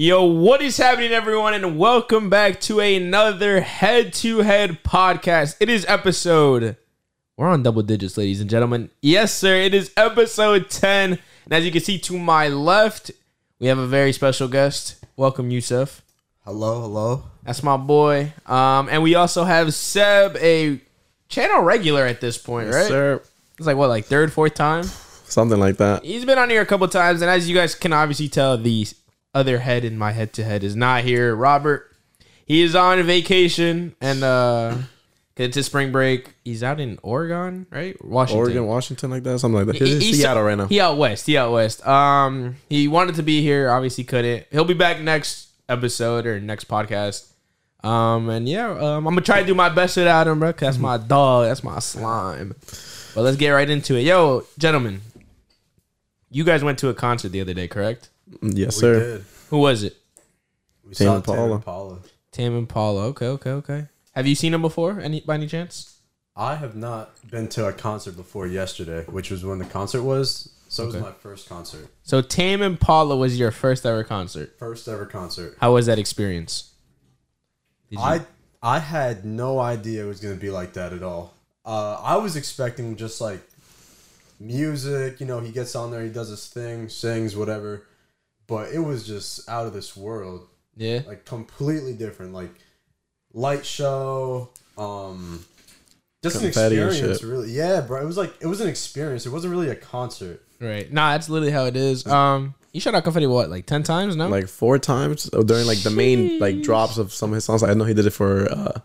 Yo, what is happening, everyone, and welcome back to another head to head podcast. It is episode, we're on double digits, ladies and gentlemen. Yes, sir, it is episode 10. And as you can see to my left, we have a very special guest. Welcome, Yousef. Hello, hello. That's my boy. Um, and we also have Seb, a channel regular at this point, right? sir. It's like what, like third, fourth time? Something like that. He's been on here a couple times, and as you guys can obviously tell, the other head in my head to head is not here. Robert, he is on vacation, and uh, it's his spring break. He's out in Oregon, right? Washington. Oregon, Washington, like that, something like that. He's in Seattle right now. He out west. He out west. Um, he wanted to be here, obviously couldn't. He'll be back next episode or next podcast. Um, and yeah, um, I'm gonna try to do my best without him, bro. that's my dog. That's my slime. But let's get right into it. Yo, gentlemen, you guys went to a concert the other day, correct? Yes, We sir. did. Who was it? We Tame saw Impala. Tame Impala. Tam and Paula. Okay, okay, okay. Have you seen him before? Any by any chance? I have not been to a concert before yesterday, which was when the concert was. So it was my first concert. So Tam and Paula was your first ever concert. First ever concert. How was that experience? I I had no idea it was gonna be like that at all. Uh, I was expecting just like music, you know, he gets on there, he does his thing, sings, whatever. But it was just out of this world. yeah. like completely different like light show um just an Confetti and experience shit. really yeah bro it was like it was an experience it wasn't really a concert Right. Nah, that's literally how it is. Um, you shot out confetti what, like ten times? No. Like four times during like the main like drops of some of his songs. I know he did it for uh,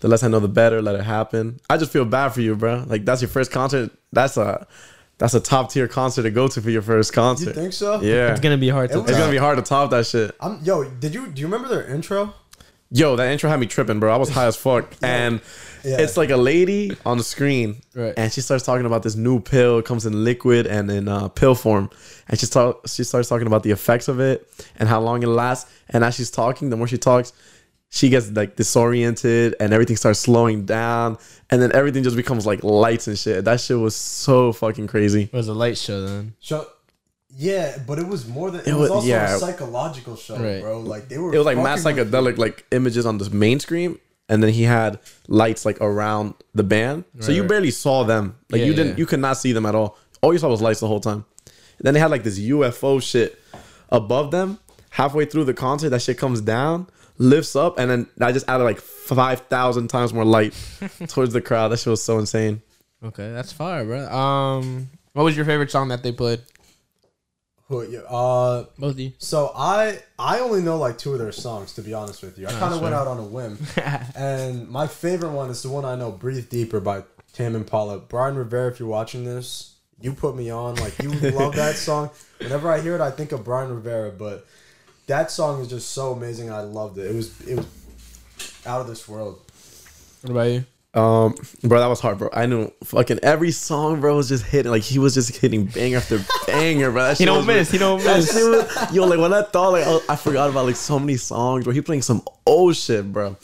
the less I know the better. Let it happen. I just feel bad for you, bro. Like that's your first concert. That's a that's a top tier concert to go to for your first concert. you think so Yeah, it's gonna be hard to. It's tell. gonna be hard to top that shit. i'm yo did you do you remember their intro Yo, that intro had me tripping, bro. I was high as fuck. And Yeah. it's like a lady on the screen. Right. And she starts talking about this new pill. It comes in liquid and in uh, pill form. And she, start, she starts talking about the effects of it and how long it lasts. And as she's talking, the more she talks, she gets like disoriented and everything starts slowing down. And then everything just becomes like lights and shit. That shit was so fucking crazy. It was a light show then. show yeah but it was more than it, It was, was- also yeah. a psychological show Right. bro like they were It was like mass psychedelic like images on the main screen, and then he had lights like around the band, so you Right. barely saw them. Like Yeah, you didn't, yeah. you could not see them at all. All you saw was lights the whole time. And then they had like this UFO shit above them. Halfway through the concert, that shit comes down, lifts up, and then I just added like five thousand times more light towards the crowd. That shit was so insane. Okay, that's fire, bro. Um, what was your favorite song that they played? Who- yeah, uh Both of you. so i i only know like two of their songs to be honest with you i kind of went out on a whim And my favorite one is the one I know, "Breathe Deeper" by Tame Impala. Brian Rivera, if you're watching this, you put me on. Like you love that song. Whenever I hear it, I think of Brian Rivera. But that song is just so amazing. I loved it. It was it was out of this world. What about you? Um, bro, that was hard, bro. I knew fucking every song, bro, was just hitting. Like he was just hitting bang after banger, bro. That He shit don't was- miss. He don't That miss. was- yo, like when I thought, like oh, I forgot about like so many songs, bro. He playing some old shit, bro.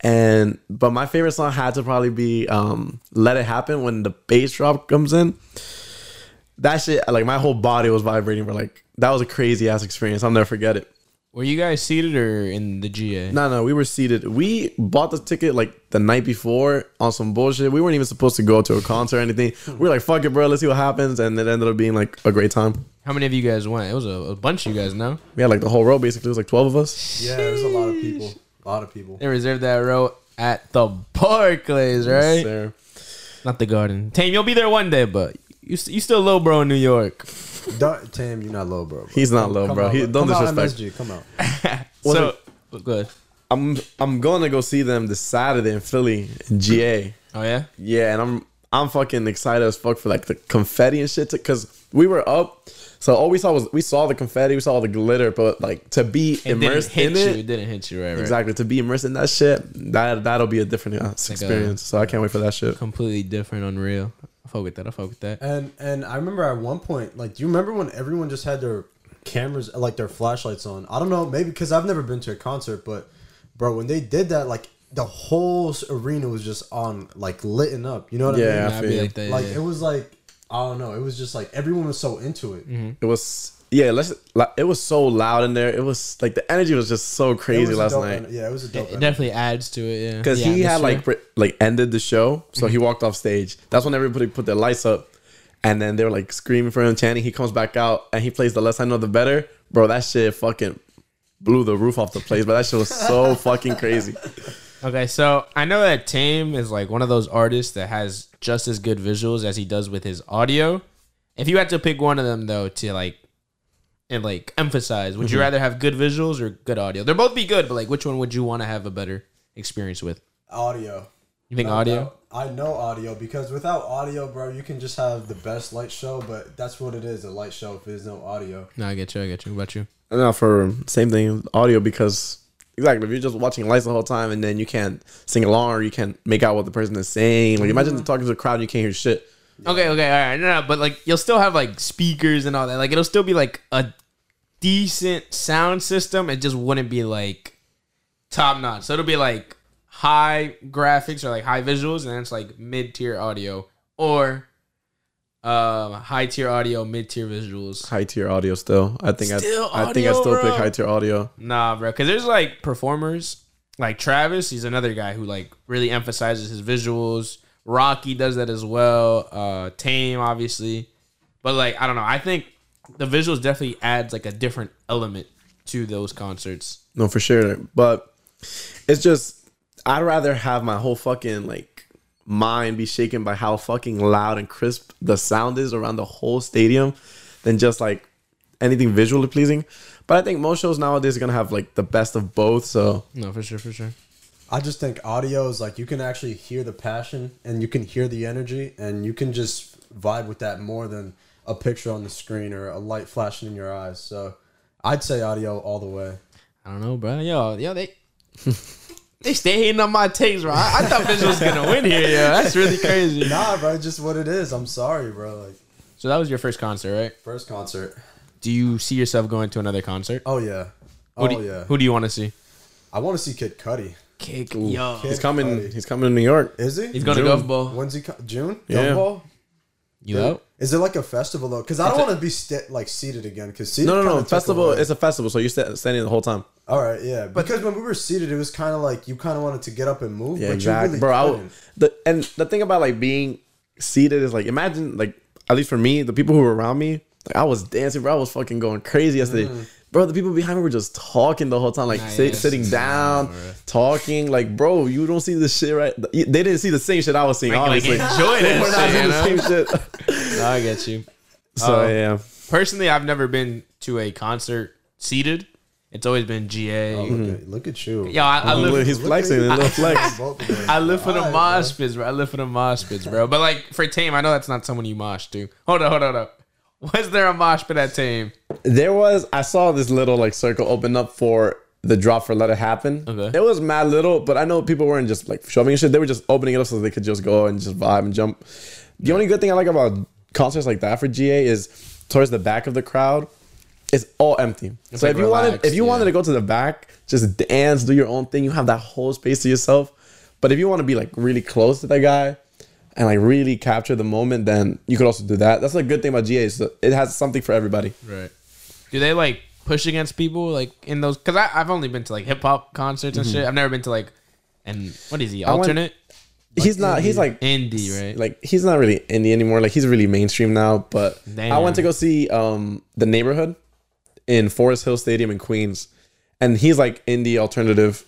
And but my favorite song had to probably be um "Let It Happen" when the bass drop comes in. That shit, like my whole body was vibrating, bro. Like that was a crazy ass experience. I'll never forget it. Were you guys seated or in the GA? No, no, we were seated. We bought the ticket like the night before on some bullshit. We weren't even supposed to go to a concert or anything. We were like, fuck it, bro. Let's see what happens. And it ended up being like a great time. How many of you guys went? It was a, a bunch of you guys. No, We had like the whole row basically. It was like 12 of us. Yeah, there's a lot of people. A lot of people. they reserved that row at the Barclays, right? Sir. Not the Garden. Tame, you'll be there one day, but you you still low, bro, in New York. Don't, Tam, you're not low, bro. He's not low, Come bro. out, He, don't come out, disrespect. MSG, come out. so good. I'm I'm going to go see them this Saturday in Philly, in GA. Oh yeah. Yeah, and I'm I'm fucking excited as fuck for like the confetti and shit because we were up. So all we saw was we saw the confetti, we saw all the glitter, but like to be It didn't immersed hit in you. it, It didn't hit you right. Right. exactly to be immersed in that shit, that that'll be a different uh, a- experience. so I can't wait for that shit. Completely different, unreal. I fuck with that. I fuck with that. And and I remember at one point, like, do you remember when everyone just had their cameras, like their flashlights on? I don't know, maybe because I've never been to a concert, but bro, when they did that, like the whole arena was just on, like lit up. You know what Yeah, I mean? I I'd feel like that. Like yeah. it was like I don't know. It was just like everyone was so into it. Mm-hmm. It was yeah, let's like, it was so loud in there. It was like the energy was just so crazy was last night. en- yeah, it was a dope. It energy. definitely adds to it. Yeah, Because The he had like atmosphere. re- like ended the show, so he mm-hmm. walked off stage. That's when everybody put their lights up, and then they were like screaming for him, chanting. He comes back out and he plays the less I know the better, bro. That shit fucking blew the roof off the place, but that shit was so fucking crazy. Okay, so I know that Tame is like one of those artists that has just as good visuals as he does with his audio. If you had to pick one of them though to like and like emphasize, would you mm-hmm. rather have good visuals or good audio? They're both be good, but like which one would you want to have a better experience with? audio. You think No audio? doubt. I know audio because without audio, bro, you can just have the best light show, but that's what it is—a light show if there's no audio. No, I get you. I get you. What about you? And now for same thing, audio because exactly if you're just watching lights the whole time and then you can't sing along or you can't make out what the person is saying. Like imagine mm-hmm. talking to a crowd and you can't hear shit. Okay, okay, all right, no, no, but like you'll still have like speakers and all that. Like it'll still be like a decent sound system. It just wouldn't be like top notch. So it'll be like high graphics or like high visuals, and then it's like mid tier audio or um high tier audio, mid tier visuals. High tier audio still. I think Still I I think I audio, still bro? pick high tier audio. Nah, bro, because there's like performers like Travis. He's another guy who like really emphasizes his visuals. Rocky does that as well. Uh, Tame, obviously, but like I don't know. I think the visuals definitely adds like a different element to those concerts. No, for sure. But it's just I'd rather have my whole fucking like mind be shaken by how fucking loud and crisp the sound is around the whole stadium than just like anything visually pleasing. But I think most shows nowadays are gonna have like the best of both. So No, for sure, for sure. I just think audio is like you can actually hear the passion and you can hear the energy and you can just vibe with that more than a picture on the screen or a light flashing in your eyes. So I'd say audio all the way. I don't know, bro. Yo, yo, they they stay hating on my takes, bro. I, I thought Visuals was gonna win here. Yo, that's really crazy. Nah, bro, just what it is. I'm sorry, bro. Like So that was your first concert, right? first concert. Do you see yourself going to another concert? Oh yeah. Who Oh do you, yeah. Who do you want to see? I want to see Kid Cudi. Kick, yo. he's coming. Cudi. He's coming to New York. Is he? He's going to June. Gov Ball. When's he? Co- June? Yeah. Gumball? You out? Is it like a festival though? Because I don't want to be sta like seated again. Because No, no, no. Festival. It's a festival, so you're sta- standing the whole time. all right. Yeah, because when we were seated, it was kind of like you kind of wanted to get up and move. Yeah, but exactly, really bro. I couldn't. w- the and the thing about like being seated is like imagine like at least for me, the people who were around me, like I was dancing, bro. I was fucking going crazy yesterday. Mm. Bro, the people behind me were just talking the whole time, like Nah, sit, yeah, sitting down, nah, talking. Like, bro, you don't see this shit, right? They didn't see the same shit I was seeing. Like, like, obviously, enjoy that we're not shit, seeing you the know? same shit. No, I get you. so Oh. yeah, Personally, I've never been to a concert seated. It's always been GA. Oh, look, at, look at you. Yo, I, I live. he's flexing. at A you. little flex. Both of them. I live for the Alright, mosh bro. pits, bro. I live for the mosh pits, bro. But like for Tame, I know that's not someone you mosh to. Hold on, hold on, hold on. Was there a mosh pit at team? There was I saw this little like circle open up for the drop for Let It Happen. Okay. It was mad little, but I know people weren't just like shoving shit. They were just opening it up so they could just go and just vibe and jump. The only good thing I like about concerts like that for GA is towards the back of the crowd, it's all empty. so like if you wanted if you wanted to go to the back, just dance, do your own thing, you have that whole space to yourself. But if you want to be like really close to that guy and like really capture the moment, then you could also do that. That's the good thing about GA. Is that it has something for everybody. Right. Do they like push against people like in those? Because I've only been to like hip hop concerts and shit. I've never been to like, and what is he? Alternate he's not. He's like indie, right? like he's not really indie anymore. Like he's really mainstream now. But Damn. I went to go see um the neighborhood in Forest Hill Stadium in Queens, and he's like indie alternative.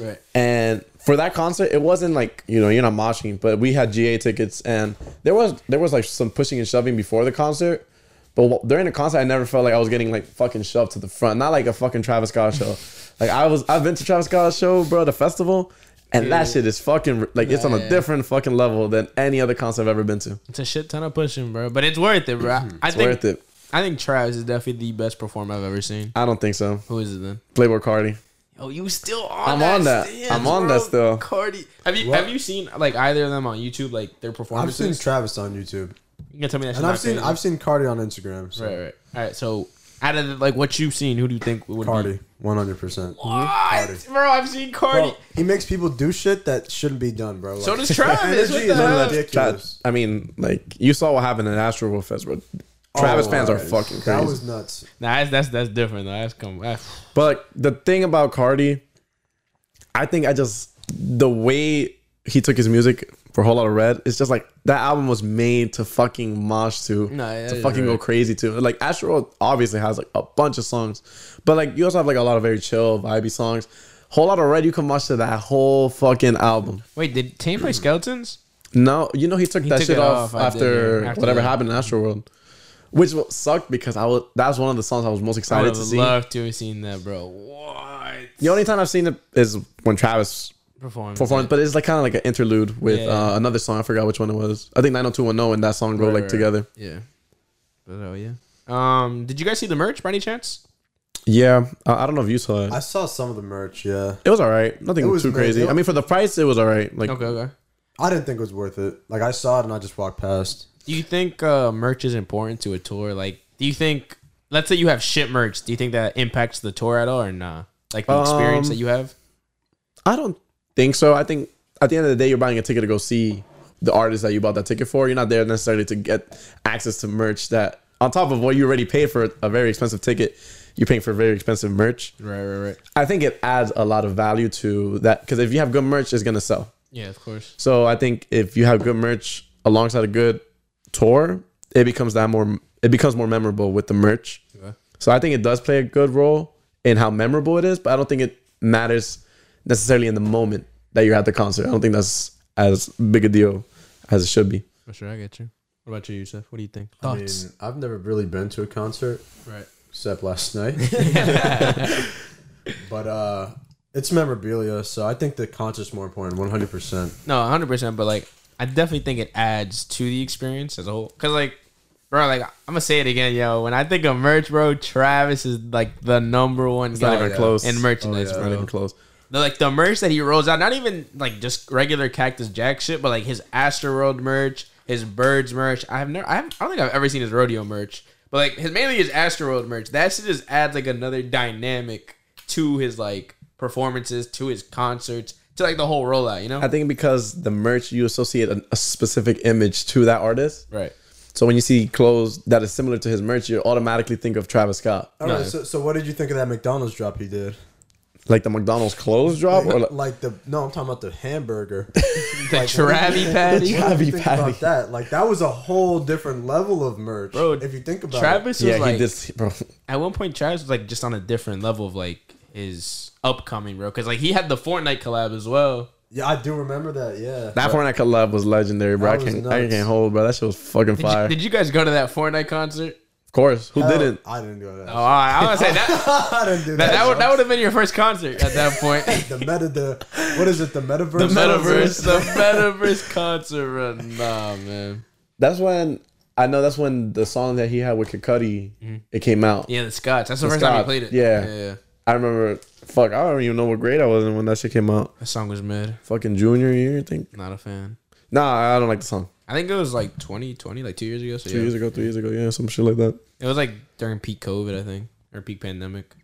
right. And for that concert, it wasn't like you know you're not moshing, but we had GA tickets, and there was there was like some pushing and shoving before the concert. But during the concert, I never felt like I was getting like fucking shoved to the front. Not like a fucking Travis Scott show. like I was, I've been to Travis Scott show, bro, the festival, and that shit is fucking like it's on a Yeah. different fucking level than any other concert I've ever been to. It's a shit ton of pushing, bro. But it's worth it, bro. I It's think worth it. I think Travis is definitely the best performer I've ever seen. I don't think so. Who is it then? Playboi Carti. Oh, you still on? I'm that on that. stance, I'm on bro. that still. Carti, have you What? have you seen like either of them on YouTube? Like their I've seen Travis on YouTube, you can tell me that. Shit. And I've seen I've seen Carti on Instagram. So. Right, right. All right. So Out of the, like what you've seen, who do you think would Carti, one hundred percent. What? Mm-hmm. Bro, I've seen Carti. Bro, he makes people do shit that shouldn't be done, bro. so does Travis. energy What is the hell? ridiculous. I mean, like you saw what happened in Astroworld Fest, bro. Travis Oh, fans are alright. fucking crazy. That was nuts. Nah, that's that's, that's different though. That's come. That's, But the thing about Carti, I think I just the way he took his music for a Whole Lotta Red, it's just like that album was made to fucking mosh to, No, yeah, to you're fucking go crazy to. Like Astroworld obviously has like a bunch of songs, but like you also have like a lot of very chill, vibey songs. Whole Lotta Red, you can mosh to that whole fucking album. wait, did Tame play Skeletons? No, you know he took that took shit off, off, after, after whatever that. happened in Astroworld, which wa- sucked because I was that was one of the songs I was most I excited would to have see. loved to have seen that, bro. What? The only time I've seen it is when Travis Performance. performed, but it's like kind of like an interlude with Yeah. uh, another song. I forgot which one it was. I think 90210 and that song go Right, like right. together. Yeah. But oh yeah. Um, did you guys see the merch by any chance? Yeah, uh, I don't know if you saw it. I saw some of the merch. Yeah, it was all right. Nothing was too mid- crazy. I mean, for the price, it was all right. Like, Okay, okay. I didn't think it was worth it. Like I saw it and I just walked past. Do you think uh, merch is important to a tour? Like, do you think, let's say you have shit merch, do you think that impacts the tour at all or nah? Like the experience Um, that you have? I don't think so. I think at the end of the day, you're buying a ticket to go see the artist that you bought that ticket for. You're not there necessarily to get access to merch that, on top of what you already paid for a very expensive ticket, you're paying for very expensive merch. Right, right, right. I think it adds a lot of value to that because if you have good merch, it's gonna sell. Yeah, of course. So I think if you have good merch alongside a good tour, it becomes that more it becomes more memorable with the merch. Okay. So I think it does play a good role in how memorable it is, but I don't think it matters necessarily in the moment that you're at the concert. I don't think that's as big a deal as it should be. For sure, I get you. What about you, Yousef? What do you think? I mean, I've never really been to a concert right. except last night. but uh it's memorabilia, so I think the concert's more important. One hundred percent. No, hundred percent. But like, I definitely think it adds to the experience as a whole. Cause like, bro, like I'm gonna say it again, yo. When I think of merch, bro, Travis is like the number one It's guy not even close. in merchandise, Oh, yeah. Not even close. The, like the merch that he rolls out, not even like just regular Cactus Jack shit, but like his Astroworld merch, his Birds merch. I have never, I, have, I don't think I've ever seen his rodeo merch, but like his mainly his Astroworld merch. That shit just adds like another dynamic to his like performances, to his concerts, to like the whole rollout. You know? I think because the merch you associate a, a specific image to that artist. right. So when you see clothes that is similar to his merch, you automatically think of Travis Scott. All right. No. So, so what did you think of that McDonald's drop he did? Like the McDonald's clothes drop or like, Like the no, I'm talking about the hamburger. The Like, Travi Patty. The What did you Travi think Patty. about that? Like that was a whole different level of merch, Bro, If you think about it. Travis was yeah, like he did bro. at one point Travis was like just on a different level of like his upcoming bro because like he had the Fortnite collab as well. Yeah, I do remember that. Yeah, That Fortnite collab was legendary, bro. I That was can't, I nuts. can't hold, bro. That shit was fucking Did fire. you, did you guys go to that Fortnite concert? of course, who Hell, didn't? I didn't go to that. Oh, I was gonna say that I didn't do that, that. that, would, that would have been your first concert at that point. the meta, the what is it? The metaverse. the metaverse, the metaverse concert. bro. Nah, man. That's when I know. That's when the song that he had with Kid Cudi, mm-hmm. it came out. Yeah, the Scotts. That's the, The first time he played it. yeah. yeah, yeah. I remember. Fuck, I don't even know what grade I was in when that shit came out. That song was mid. Fucking junior year, I think. Not a fan. Nah, I don't like the song. I think it was like 2020, like two years ago. So Two yeah. years ago, three years ago, yeah, some shit like that. It was like during peak COVID, I think, or peak pandemic.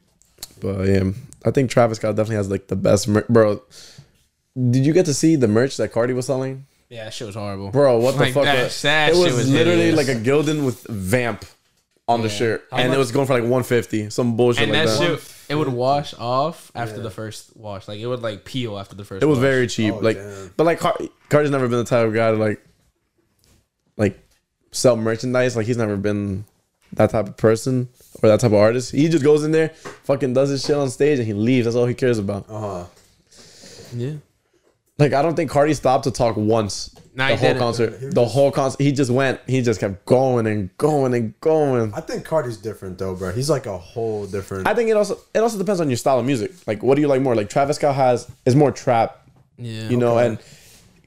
But yeah, I think Travis Scott definitely has like the best, mer- bro. Did you get to see the merch that Carti was selling, Yeah, that shit was horrible. bro? What the Like, fuck? that- was- that it shit was, was literally hideous. like a Gildan with Vamp on the shirt, and it was going for like 150, some bullshit and like that that. shit, it would wash off after Yeah. the first wash. Like it would like peel after the first. It was wash. very cheap, Oh, like, damn. but like Car- Carti's never been the type of guy to like, like, sell merchandise. Like he's never been that type of person or that type of artist. He just goes in there, fucking does his shit on stage, and he leaves. That's all he cares about. Uh huh. yeah. Like I don't think Carti stopped to talk once. Nah, the whole didn't. concert, He the just- whole concert, he just went. He just kept going and going and going. I think Carti's different though, bro. He's like a whole different. I think it also it also depends on your style of music. Like, what do you like more? Like Travis Scott has is more trap, Yeah. you know, Okay. and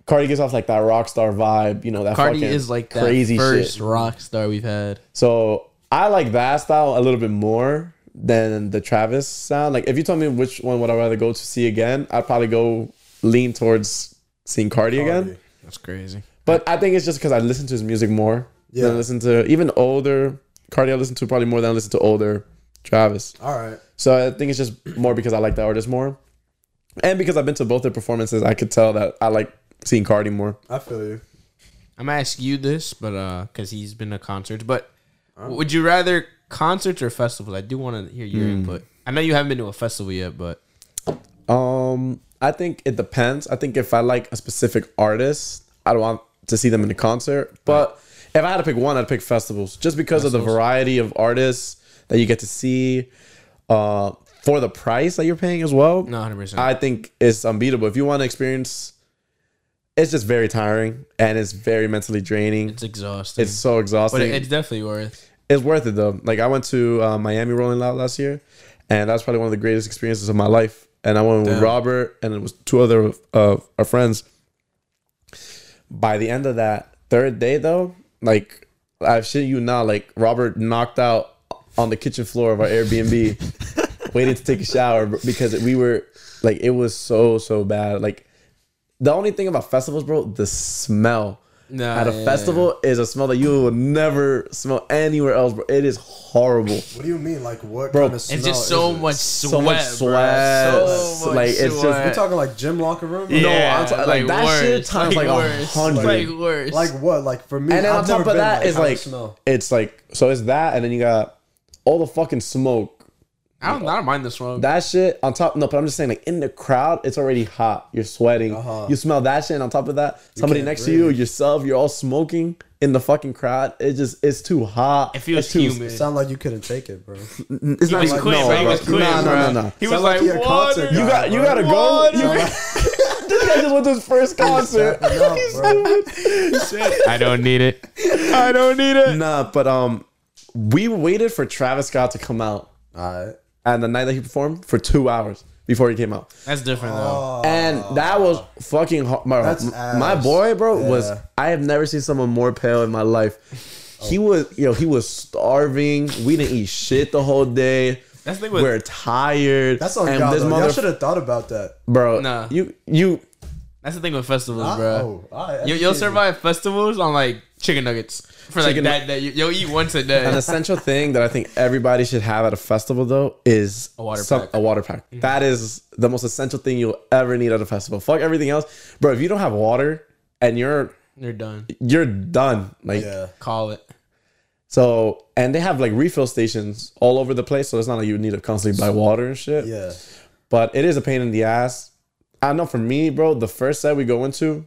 Carti gives off like that rock star vibe. You know, that Carti fucking is like that crazy first shit. rock star we've had. So I like that style a little bit more than the Travis sound. Like, if you told me which one would I rather go to see again, I'd probably go lean towards seeing Carti, again. That's crazy. But I think it's just because I listen to his music more Yeah. than I listen to even older Carti. I listen to probably more than I listen to older Travis. All right. So I think it's just more because I like the artist more, and because I've been to both their performances, I could tell that I like seeing Carti more. I feel you. I'm gonna ask you this, but uh, because he's been to concerts, but would you rather concerts or festivals? I do want to hear your input. I know you haven't been to a festival yet, but Um, I think it depends. I think if I like a specific artist, I don't want to see them in a concert. But if I had to pick one, I'd pick festivals, just because of the variety of artists that you get to see, uh, for the price that you're paying as well. no, hundred percent. I think it's unbeatable. If you want to experience, it's just very tiring and it's very mentally draining. It's exhausting, It's so exhausting. but it's definitely worth. it's worth it though. Like I went to uh, Miami Rolling Loud last year, and that was probably one of the greatest experiences of my life. And I went with Robert, and it was two other uh, our friends. By the end of that third day, though, like I've shit you not, like Robert knocked out on the kitchen floor of our Airbnb, waiting to take a shower because we were like it was so so bad. Like the only thing about festivals, bro, the smell Nah, at a yeah, festival is a smell that you will never smell anywhere else, bro. It is horrible. What do you mean? Like what Bro, kind of It's just so is it? much sweat, So much bruh. sweat. So much Like, it's just- sweat. We're talking like gym locker room. No, I'm talking- like, that shit times, like, a worse, hundred. like worse. Like what? Like for me, And then I've on top of that that is kind of like smell. it's like so it's that, and then you got all the fucking smoke. I don't, I don't mind the smoke. That shit on top. No, but I'm just saying, like in the crowd, it's already hot. You're sweating. Uh-huh. You smell that shit. And on top of that, somebody can't next to you, breathe. yourself, you're all smoking in the fucking crowd. It just it's too hot. It feels It's too, humid. Sound like you couldn't take it, bro. It's he not was like quick, no, bro. He was quick, no, no, bro. no, no. He was like, like water. concert You got you gotta go. You got, this guy just went to his first concert. Up. I don't need it. I don't need it. Nah, but um, we waited for Travis Scott to come out, All right. And the night that he performed for two hours before he came out, That's different though. Oh. and that was fucking hard. My, That's my ass. boy, bro, was Yeah. I have never seen someone more pale in my life. He oh. was, you know, he was starving. We didn't eat shit the whole day. That's the thing with We're tired. That's on and y'all. this though. Y'all should have thought about that. bro. Nah. You you that's the thing with festivals, bro. Oh, all right. You, you'll survive festivals on like chicken nuggets for like Chicken- that day. You, you'll eat once a day. An essential thing that I think everybody should have at a festival though is A water some- pack. A water pack. Mm-hmm. That is the most essential thing you'll ever need at a festival. Fuck everything else, bro. If you don't have water and you're You're done. you're done. Like Yeah. Call it. so, and they have like refill stations all over the place, so it's not like you need to constantly buy water and shit. Yeah. But it is a pain in the ass. I know for me, bro. The first set we go into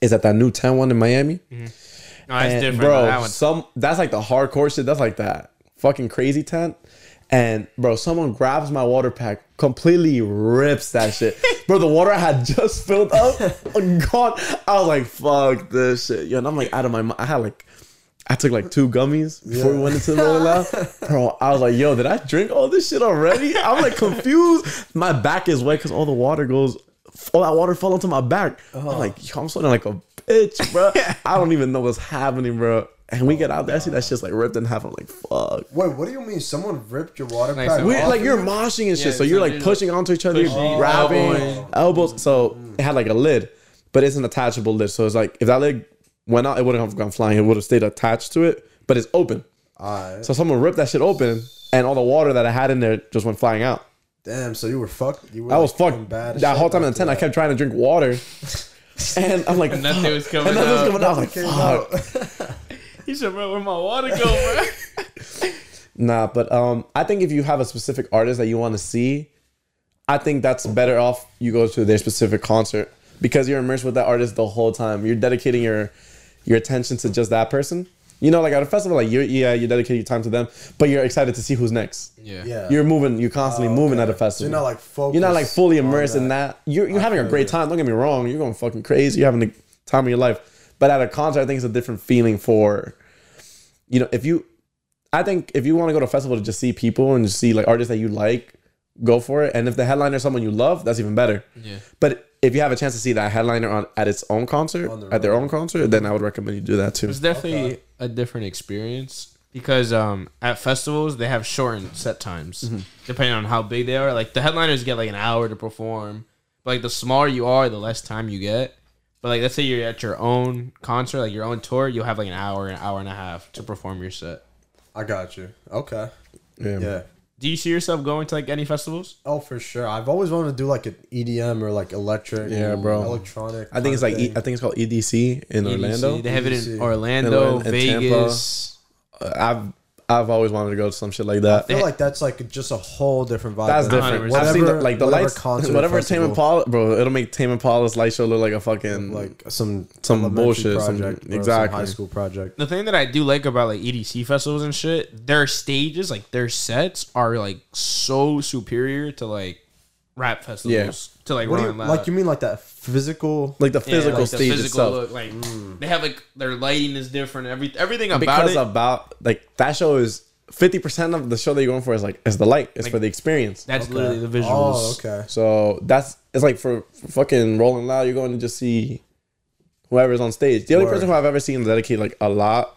is at that new 10 one in Miami. Mm-hmm. No, that's And, different. bro. That one. Some that's like the hardcore shit. That's like that fucking crazy tent. And bro, someone grabs my water pack, completely rips that shit. bro, the water I had just filled up, gone. I was like, fuck this shit. Yo, and I'm like out of my mind. I had like I took like two gummies before we went into the Rolling Loud. Bro, I was like, yo, did I drink all this shit already? I'm like confused. My back is wet because all the water goes, all that water fell onto my back. Uh-huh. I'm like, yo, I'm sweating like a bitch, bro. I don't even know what's happening, bro. And we get out there, I see that shit's like ripped in half. I'm like, fuck. Wait, what do you mean? Someone ripped your water Like pack? some- We, off like you? you're moshing and shit, Yeah, so you're so like you're, pushing onto each other, pushing, you're grabbing elbowing. elbows. So it had like a lid, but it's an attachable lid. So it's like if that lid went out, it wouldn't have gone flying. It would have stayed attached to it, but it's open. All right. So someone ripped that shit open, and all the water that I had in there just went flying out. Damn. So you were fucked. You were. I was fucked. bad That whole time in the after tent, I kept trying to drink water, and I'm like, Nothing fuck. was coming And nothing was out. coming out. I was like, Came fuck. out. He said, bro, where my water go, bro? Nah, but um, I think if you have a specific artist that you want to see, I think that's better off you go to their specific concert because you're immersed with that artist the whole time. You're dedicating your your attention to just that person. You know, like at a festival, like you're yeah, you dedicate your time to them, but you're excited to see who's next. yeah. yeah. You're moving, you're constantly oh, moving at a So festival. you're not like focused. you're not like fully on immersed in that. You're you're having a great time. Don't get me wrong. You're going fucking crazy. You're having the time of your life. But at a concert, I think it's a different feeling for, you know, if you, I think if you want to go to a festival to just see people and just see like artists that you like, go for it. And if the headliner is someone you love, that's even better. Yeah. But if you have a chance to see that headliner on at its own concert, On their at their own. own concert, then I would recommend you do that too. It's definitely a different experience because um, at festivals they have shortened set times Mm-hmm. depending on how big they are. Like the headliners get like an hour to perform, but like the smaller you are, the less time you get. But like let's say you're at your own concert, like your own tour, you'll have like an hour, an hour and a half to perform your set. I got you. Okay. Yeah. Yeah. Do you see yourself going to like any festivals? Oh, for sure. I've always wanted to do like an EDM or like electric. Yeah, bro. Electronic. I think it's like E- I think it's called EDC in Orlando. They have it in Orlando, And- and Vegas. Uh, I've I've always wanted to go to some shit like that. I feel like that's like just a whole different vibe. That's different. 100%. I've seen the, like the whatever lights, concert whatever Tame festival, Impala, bro. It'll make Tame Impala's light show look like a fucking like some Some elementary bullshit, some- project, bro, some exactly. high school project. The thing that I do like about like EDC festivals and shit, their stages, like their sets, are like so superior to like rap festivals. To like What do you Rolling Loud. Uh, like? You mean like that physical? like the Yeah, physical like the stage physical itself. look. Like mm. they have like their lighting is different. Every everything about because it. about like that show is fifty percent of the show that you're going for is like is the light. It's Like- for the experience. that's Okay. literally the visuals. Oh, okay. So that's it's like for, for fucking Rolling Loud, you're going to just see whoever's on stage. The only Word. person who I've ever seen dedicate like a lot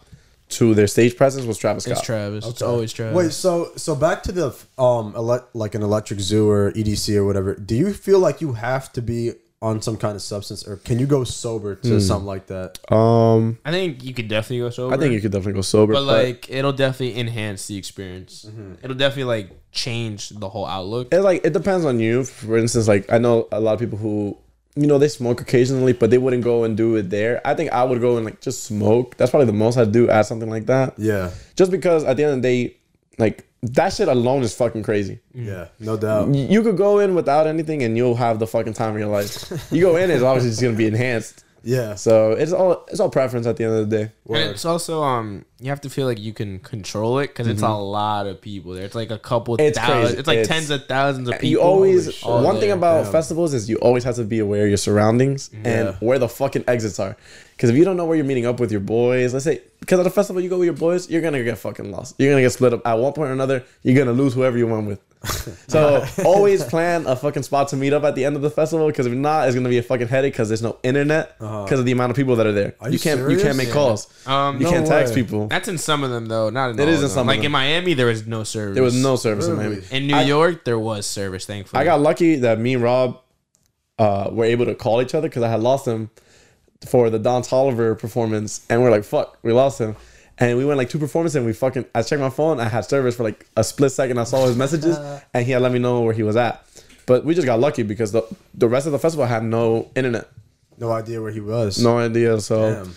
to their stage presence was Travis Scott. It's Travis. It's Okay. always Travis. Wait, so so back to the um ele- like an electric zoo or EDC or whatever. Do you feel like you have to be on some kind of substance, or can you go sober to Hmm. something like that? Um, I think you could definitely go sober. I think you could definitely go sober, but like it'll definitely enhance the experience. Mm-hmm. It'll definitely like change the whole outlook. it like it depends on you. For instance, like I know a lot of people who you know they smoke occasionally, but they wouldn't go and do it there. I think I would go and like just smoke. That's probably the most I'd do at something like that. Yeah, Just because at the end of the day, like that shit alone is fucking crazy. Mm. yeah, no doubt. You could go in without anything and you'll have the fucking time of your life. You go in, it's obviously just gonna be enhanced. Yeah, So it's all it's all preference at the end of the day. And it's also um you have to feel like you can control it because it's a lot of people there. It's like a couple It's thousand. crazy. It's like It's- tens of thousands of people. You always Holy shit. all one thing about Damn. festivals is you always have to be aware of your surroundings Yeah. and where the fucking exits are. Because if you don't know where you're meeting up with your boys, let's say because at a festival you go with your boys, you're gonna get fucking lost. You're gonna get split up at one point or another. You're gonna lose whoever you went with. So always plan a fucking spot to meet up at the end of the festival. Because if not, it's gonna be a fucking headache. Because there's no internet. Because Uh-huh. of the amount of people that are there. Are you you can't you can't make Yeah. calls. Um, You No can't text way. people. That's in some of them though, not in It all is of in them. some of Like them. in Miami, there was no service. There was no service in Really? Miami. In New I- York, there was service. Thankfully, I got lucky that me and Rob uh, were able to call each other because I had lost him for the Don Toliver performance, and we're like, "Fuck, we lost him." And we went like two performances, and we fucking. I checked my phone. I had service for like a split second. I saw his messages, uh. and he had let me know where he was at. But we just got lucky because the the rest of the festival had no internet, no idea where he was. no idea. So Damn.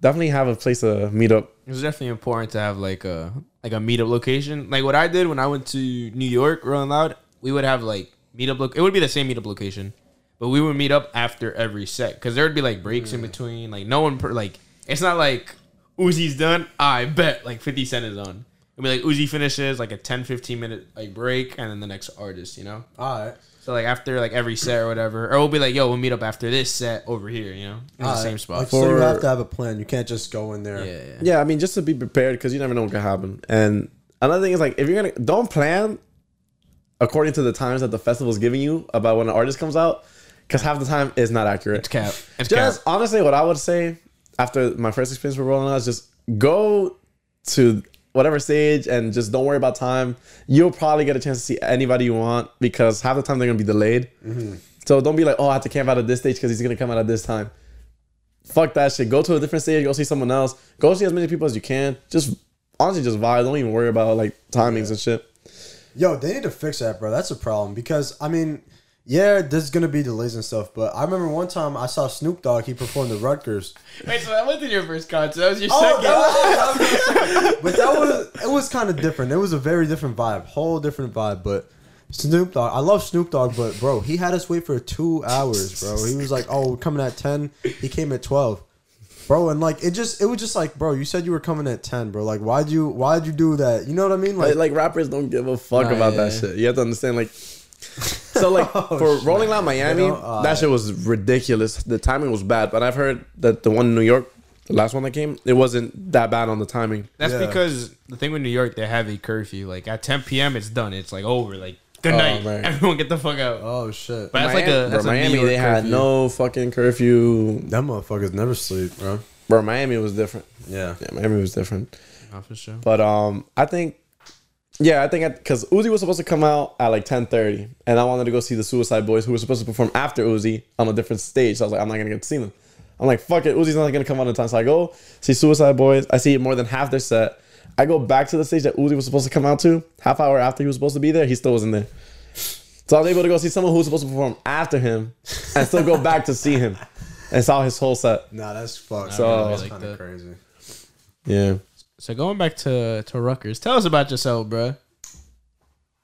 definitely have a place to meet up. it was definitely important to have like a like a meetup location. Like what I did when I went to New York, Rolling Loud, we would have like meetup. look. it would be the same meetup location, but we would meet up after every set because there would be like breaks in mm. between. Like no one per, like it's not like Uzi's done. I bet like Fifty Cent is on. It'd be like Uzi finishes like a 10, 15 minute like break, and then the next artist. You know. All right. So like after like every set or whatever, or we'll be like, yo, we'll meet up after this set over here. You know, in the All same spot. Like, so you have to have a plan. You can't just go in there. yeah, yeah. Yeah, I mean, just to be prepared because you never know what can happen. And another thing is like, if you're gonna don't plan according to the times that the festival is giving you about when an artist comes out, because half the time is not accurate. It's cap. It's Just cap. honestly, what I would say after my first experience with Rolling Loud is just go to whatever stage and just don't worry about time. You'll probably get a chance to see anybody you want because half the time they're gonna be delayed. Mm-hmm. So don't be like, oh, I have to camp out at this stage because he's gonna come out at this time. Fuck that shit. Go to a different stage. Go see someone else. Go see as many people as you can. Just honestly, just vibe. Don't even worry about like timings and shit. Yo, they need to fix that, bro. That's a problem because I mean, yeah, there's gonna be delays and stuff. But I remember one time I saw Snoop Dogg. He performed the Rutgers. Wait, so that wasn't your first concert. That was your Oh, second. that was, that was second. but that was it was kind of different. It was a very different vibe, whole different vibe. But Snoop Dogg, I love Snoop Dogg, but bro, he had us wait for two hours, bro. He was like, "Oh, we're coming at 10. He came at twelve, bro. And like it just, it was just like, bro, you said you were coming at ten, bro. Like, why'd you, why'd you do that? You know what I mean? Like, Like, like rappers don't give a fuck Nah, about yeah, that yeah. shit. You have to understand, like, so like Oh, for shit. Rolling Loud Miami, You know, uh, that shit was ridiculous. The timing was bad, but I've heard that the one in New York, the last one that came, it wasn't that bad on the timing. That's Yeah. because the thing with New York, they have a curfew. Like at 10 p.m., it's done. It's like over. Like good Oh, night. man. Everyone get the fuck out. oh shit, But that's like a that's bro, Miami. York They had curfew. no fucking curfew. That motherfuckers never sleep, bro. Bro, Miami was different. Yeah, Yeah, Miami was different. Oh, for sure. But um, I think, yeah, I think because Uzi was supposed to come out at like ten thirty, and I wanted to go see the Suicide Boys who were supposed to perform after Uzi on a different stage. So I was like, I'm not gonna get to see them. I'm like, fuck it, Uzi's not gonna come on in time. So I go see Suicide Boys. I see more than half their set. I go back to the stage that Uzi was supposed to come out to. Half hour after he was supposed to be there, he still wasn't there. So I was able to go see someone who was supposed to perform after him, and still go back to see him, and saw his whole set. Nah, that's fucked. So- that's kind of crazy. Yeah. So going back to to Rutgers, tell us about yourself, bro.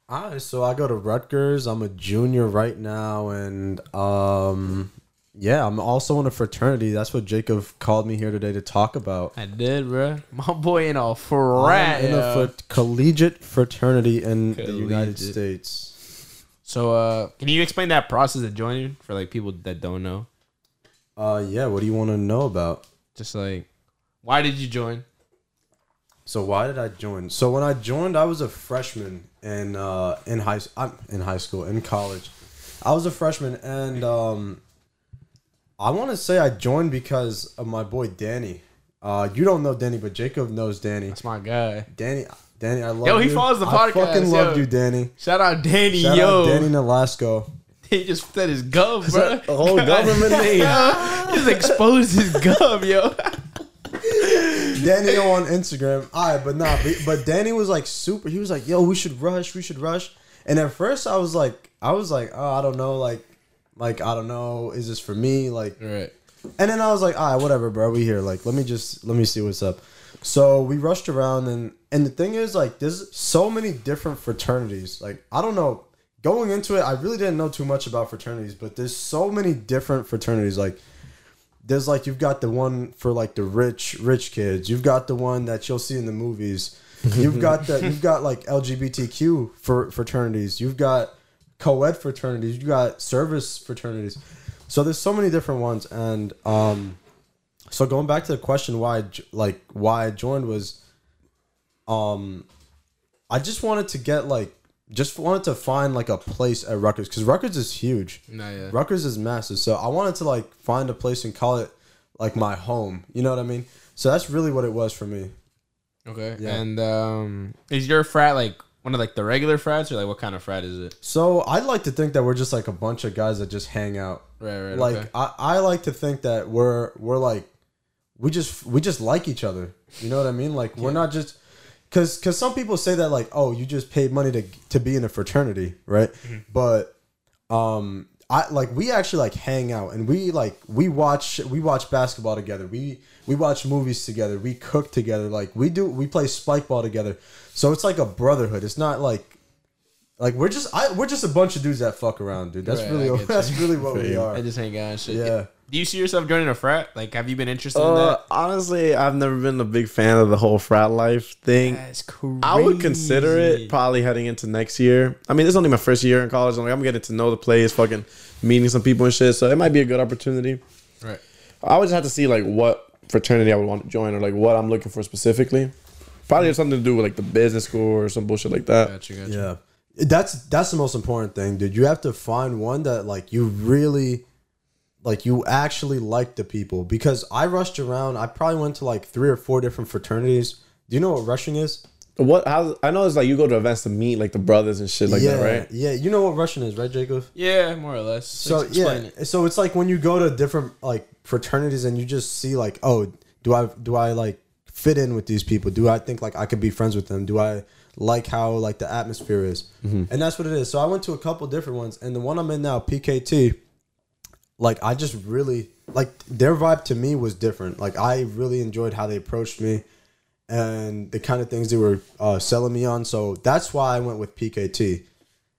All right, so I go to Rutgers. I'm a junior right now, and um, yeah, I'm also in a fraternity. That's what Jacob called me here today to talk about. I did, bro. My boy in a I'm frat. in a frat- collegiate fraternity in the United States. So, uh, can you explain that process of joining for like people that don't know? Uh, yeah. What do you want to know about? Just like, why did you join? So why did I join? So when I joined, I was a freshman in uh, in high I'm in high school in college. I was a freshman, and um, I want to say I joined because of my boy Danny. Uh, you don't know Danny, but Jacob knows Danny. That's my guy. Danny, Danny, I love Yo, you. he follows the podcast. I fucking love yo. you, Danny. Shout out Danny, Shout yo. out Danny Nolasco. He just said his gov, bro. The whole government name. Just exposed his gov, yo. Danny on Instagram. All right, but nah, but, but Danny was like super. He was like, "Yo, we should rush. We should rush." And at first, I was like, I was like, "Oh, I don't know. Like, like I don't know. Is this for me? Like." Right. And then I was like, "All right, whatever, bro. We here. Like, let me just let me see what's up." So we rushed around, and and the thing is, like, there's so many different fraternities. Like, I don't know. Going into it, I really didn't know too much about fraternities, but there's so many different fraternities. Like, there's like you've got the one for like the rich rich kids. You've got the one that you'll see in the movies. You've got the you've got like LGBTQ for fraternities. You've got co-ed fraternities. You've got service fraternities. So there's so many different ones, and um, so going back to the question why I like why I joined was, um, I just wanted to get like just wanted to find like a place at Rutgers because Rutgers is huge. Yeah. Rutgers is massive, so I wanted to like find a place and call it like my home. You know what I mean? So that's really what it was for me. Okay. Yeah. And um, is your frat like one of like the regular frats, or like what kind of frat is it? So I'd like to think that we're just like a bunch of guys that just hang out. Right, right. Like okay. I, I like to think that we're we're like we just we just like each other. You know what I mean? Like we're not just because because some people say that like oh you just paid money to to be in a fraternity right, but um I like we actually like hang out and we like we watch we watch basketball together. We we watch movies together. We cook together. Like we do we play spike ball together. So it's like a brotherhood. It's not like like we're just I we're just a bunch of dudes that fuck around, dude. That's Right, really I that's really what we are. I just hang out and shit. Yeah. Do you see yourself joining a frat? Like, have you been interested in Uh, that? honestly, I've never been a big fan of the whole frat life thing. That's crazy. I would consider it probably heading into next year. I mean, it's only my first year in college. I'm like, I'm getting to know the place, fucking meeting some people and shit. So it might be a good opportunity. Right. I would just have to see like what fraternity I would want to join or like what I'm looking for specifically. Probably have something to do with like the business school or some bullshit like that. Gotcha, gotcha. Yeah. That's that's the most important thing, dude. You have to find one that like you really like you actually like the people because I rushed around. I probably went to like three or four different fraternities. Do you know what rushing is? What? How? I know it's like you go to events to meet like the brothers and shit like yeah, that, right? Yeah, you know what rushing is, right, Jacob? Yeah, more or less. So Ex- explain yeah, it. so it's like when you go to different like fraternities and you just see like, oh, do I do I like fit in with these people? Do I think like I could be friends with them? Do I like how like the atmosphere is? Mm-hmm. And that's what it is. So I went to a couple different ones, and the one I'm in now, PKT, like I just really like their vibe to me was different. Like I really enjoyed how they approached me and the kind of things they were uh, selling me on. So that's why I went with PKT.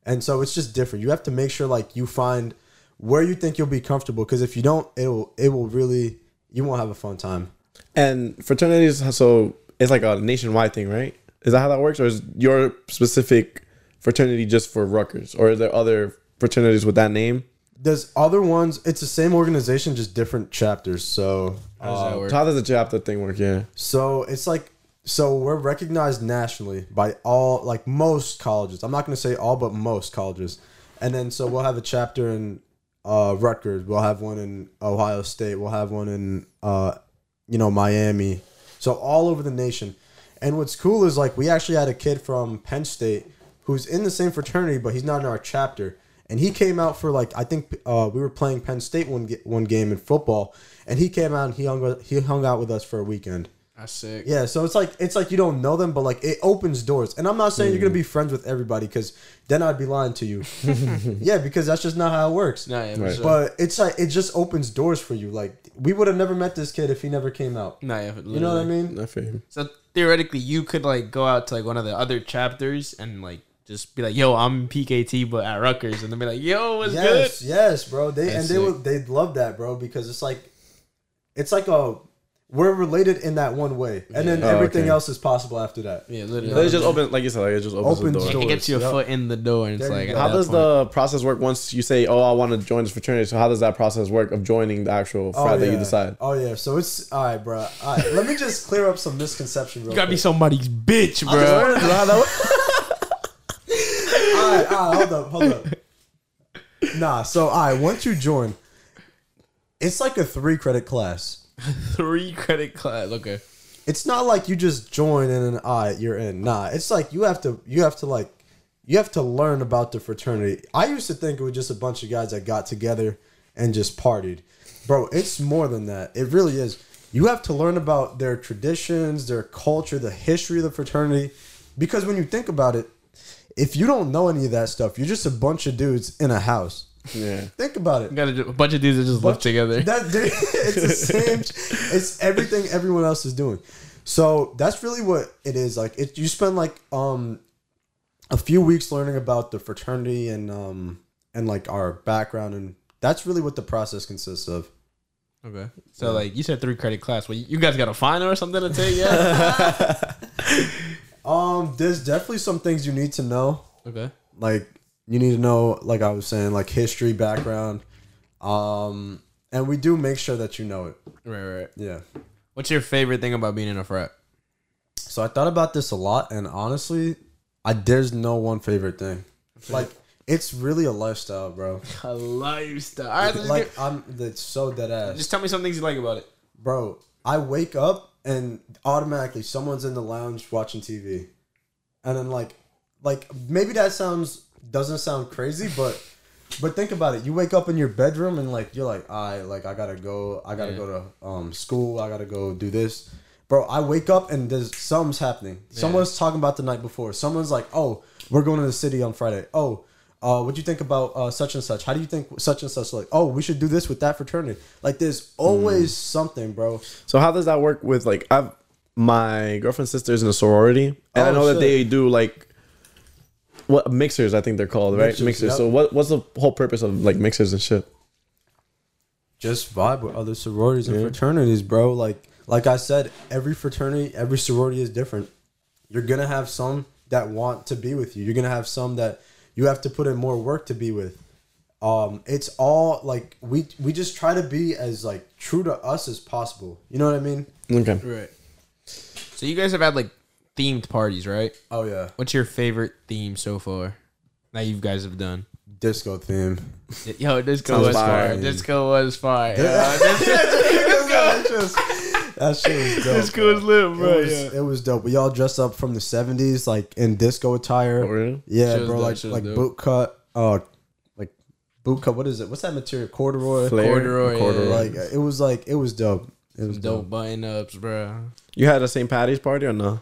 And so it's just different. You have to make sure like you find where you think you'll be comfortable because if you don't, it will it will really you won't have a fun time. And fraternities, so it's like a nationwide thing, right? Is that how that works, or is your specific fraternity just for Rutgers, or are there other fraternities with that name? There's other ones. It's the same organization, just different chapters. So How does that work? How does the chapter thing work? Yeah. So it's like so we're recognized nationally by all like most colleges. I'm not going to say all, but most colleges. And then so we'll have a chapter in uh, Rutgers. We'll have one in Ohio State. We'll have one in uh, you know Miami. So all over the nation. And what's cool is like we actually had a kid from Penn State who's in the same fraternity, but he's not in our chapter. And he came out for like I think uh, we were playing Penn State one one game in football, and he came out and he hung with- he hung out with us for a weekend. That's sick. Yeah, so it's like it's like you don't know them, but like it opens doors. And I'm not saying you're gonna be friends with everybody because then I'd be lying to you. yeah, because that's just not how it works. Nah, yeah, Right. sure. But it's like it just opens doors for you. Like we would have never met this kid if he never came out. nah, yeah, You know what I mean? I feel you. So theoretically, you could like go out to like one of the other chapters and like just be like, "Yo, I'm PKT, but at Rutgers," and then be like, "Yo, what's good? Yes, yes, bro. They That's and they would they'd love that, bro, because it's like it's like a we're related in that one way, and then Oh, everything okay. else is possible after that. Yeah, literally. It just open, like you said, like it just opens Opens the door. doors. it gets you a Yep. foot in the door, and it's like, you go. at How does point- the process work once you say, "Oh, I want to join this fraternity"? So how does that process work of joining the actual oh, frat that you decide? Oh yeah. So it's all right, bro. All right. Let me just clear up some misconception. Real You gotta be somebody's bitch, I bro. all right, all right. Hold up, hold up. Nah. So all right. Once you join, it's like a three credit class. Three credit class. Okay. it's not like you just join and then all right, you're in. Nah, it's like you have to you have to like you have to learn about the fraternity. I used to think it was just a bunch of guys that got together and just partied. Bro, it's more than that. It really is. You have to learn about their traditions, their culture, the history of the fraternity. Because when you think about it, if you don't know any of that stuff, you're just a bunch of dudes in a house. Yeah. Think about it. You gotta do, a bunch of dudes that just live together. That it's the same. It's everything everyone else is doing. So that's really what it is. Like it, you spend like um a few weeks learning about the fraternity and um and like our background, and that's really what the process consists of. Okay. So like you said, three credit class. Well, you guys got a final or something to take? Yeah. Um, there's definitely some things you need to know. okay. Like you need to know, like I was saying, like history, background. Um, and we do make sure that you know it. Right, right. Yeah. What's your favorite thing about being in a frat? So I thought about this a lot, and honestly, I there's no one favorite thing. Like it's really a lifestyle, bro. A lifestyle. All right, Like I'm, it's so dead ass, just tell me some things you like about it. bro. I wake up and automatically someone's in the lounge watching TV, and then like, like maybe that sounds doesn't sound crazy, but but think about it. You wake up in your bedroom and like you're like, I like I gotta go, I gotta Yeah. go to um school, I gotta go do this. Bro, I wake up and there's something's happening. Someone's talking about the night before. Someone's like, "Oh, we're going to the city on Friday." Oh, uh, what do you think about uh, such and such? How do you think such and such? Like, oh, we should do this with that fraternity. Like, there's always something, bro. So how does that work with like I've my girlfriend's sister is in a sorority, and I Oh, know that they do like what mixers I think they're called, right? Mixers, Mixers. yep. So what what's the whole purpose of like mixers and shit? Just vibe with other sororities and fraternities, bro. Like, like I said, every fraternity, every sorority is different. You're gonna have some that want to be with you. You're gonna have some that you have to put in more work to be with. Um, it's all like we we just try to be as like true to us as possible. You know what I mean? Okay. Right. So you guys have had like themed parties, right? Oh yeah, What's your favorite theme so far that you guys have done? disco theme. Yo, disco Sounds was fire. fire. Disco was fire. that just that shit was dope. Disco was lit, It was, yeah. it was dope. We all dressed up from the seventies, like in disco attire. Oh, really? Yeah, bro, dope, like like dope. boot cut. Uh, like boot cut. What is it? What's that material? Corduroy. Flare, Corduroy, corduroy. yeah. Like it was like it was dope. It was Dope dope. button ups, bro. You had a St. Patty's party or no?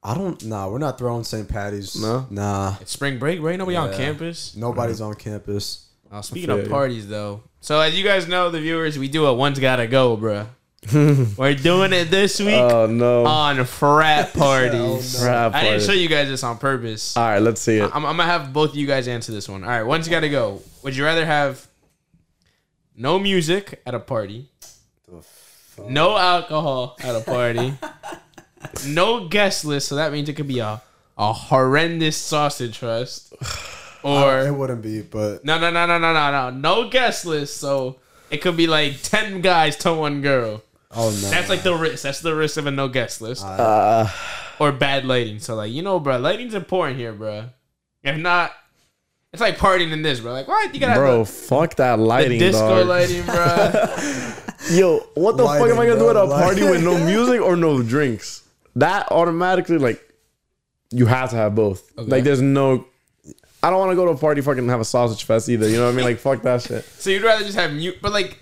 I don't. Nah, we're not throwing St. Patty's. No? Nah. It's spring break, right? Nobody on campus. Nobody's on campus. Uh, speaking of parties, though, so as you guys know, the viewers, we do a one's gotta go, bro. We're doing it this week Oh no. on frat parties. Oh, no. Frat I didn't show you guys this on purpose. All right, let's see it. I'm, I'm gonna have both of you guys answer this one. All right, one's gotta go. Would you rather have no music at a party, no alcohol at a party, no guest list? So that means it could be a a horrendous sausage fest, Or it or wouldn't be, but no, no, no, no, no, no, no, no guest list. So it could be like ten guys to one girl. Oh no. That's like the risk. That's the risk of a no guest list Uh, or bad lighting. So like you know, bro, lighting's important here, bro. If not, it's like partying in this, bro. Like what you gotta bro, have fuck that the, the lighting, disco dog. lighting, bro. Yo, what the fuck am I gonna do at bro, a party with no music or no drinks? That automatically, like, you have to have both. Okay. Like, there's no. I don't want to go to a party fucking have a sausage fest either. You know what I mean? Like, fuck that shit. so you'd rather just have mute, but like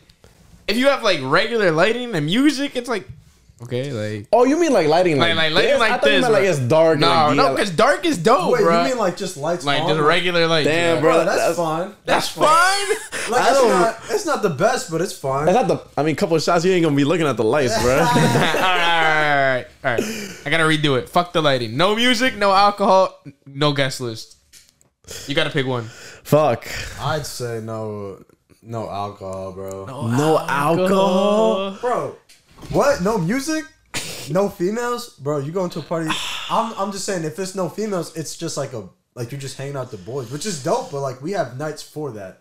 if you have like regular lighting and music, it's like Okay, like Oh, you mean like lighting Like- like, like lighting this? like I thought you this, meant like it's dark. no, like, no, yeah, because dark is dope, Wait, bro. you mean like just lights like on? just regular lights. Damn, bro. bro. Bro, that's, that's- fine. That's fine. Like, I it's don't- not, it's not the best, but it's fine. That's not the. I mean, couple of shots, you ain't gonna be looking at the lights, bro. all right, all right, all right. I gotta redo it. Fuck the lighting. No music, no alcohol, no guest list. You gotta pick one. Fuck. I'd say no, no alcohol, bro. No alcohol. Bro, what? No music? No females? Bro, you going to a party? I'm, I'm just saying, if it's no females, it's just like a like you're just hanging out with the boys, which is dope. But like we have nights for that.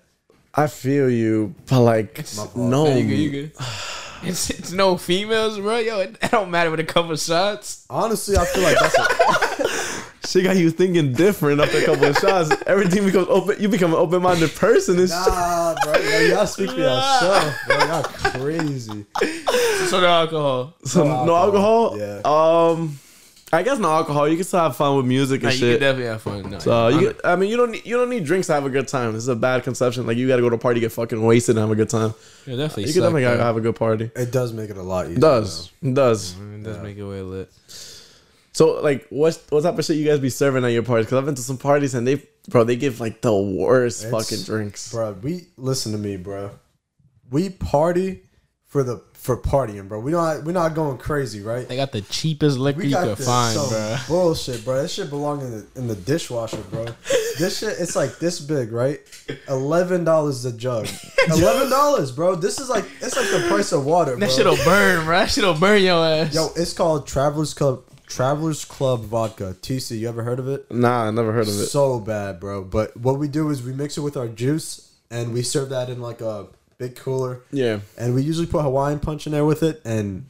I feel you, but like, My fault. no. You good, you good. It's, it's no females, bro. Yo, it, it don't matter with a couple shots. Honestly, I feel like that's a, She got you thinking different after a couple of shots. Everything becomes open. You become an open-minded person. And shit. nah, bro. Yo, y'all speak for yourself, bro. Y'all crazy. So no alcohol. So No no alcohol. alcohol, Um, I guess no alcohol. You can still have fun with music Nah, and you can definitely have fun. No, So you, I'm- I mean, you don't need you don't need drinks to have a good time. This is a bad conception. Like you got to go to a party, get fucking wasted, and have a good time. yeah, definitely. You can suck, definitely bro. have a good party. It does make it a lot easier. It does it does. It does make it way lit. So like, what what type of shit you guys be serving at your parties? Because I've been to some parties and they, bro, they give like the worst It's- fucking drinks. bro. We listen to me, bro. We party for the for partying, bro. We not we're not going crazy, right? They got the cheapest liquor We you got could find, some bro. bullshit, bro. That shit belong in the in the dishwasher, bro. this shit, it's like this big, right? Eleven dollars a jug. Eleven dollars, bro. This is like it's like the price of water, bro. That shit'll burn, bro. That shit'll burn your ass. Yo, it's called Travelers Club. Travelers Club vodka. TC, you ever heard of it? Nah, I never heard of it. So bad, bro. But what we do is we mix it with our juice and we serve that in like a big cooler. Yeah, And we usually put Hawaiian punch in there with it. And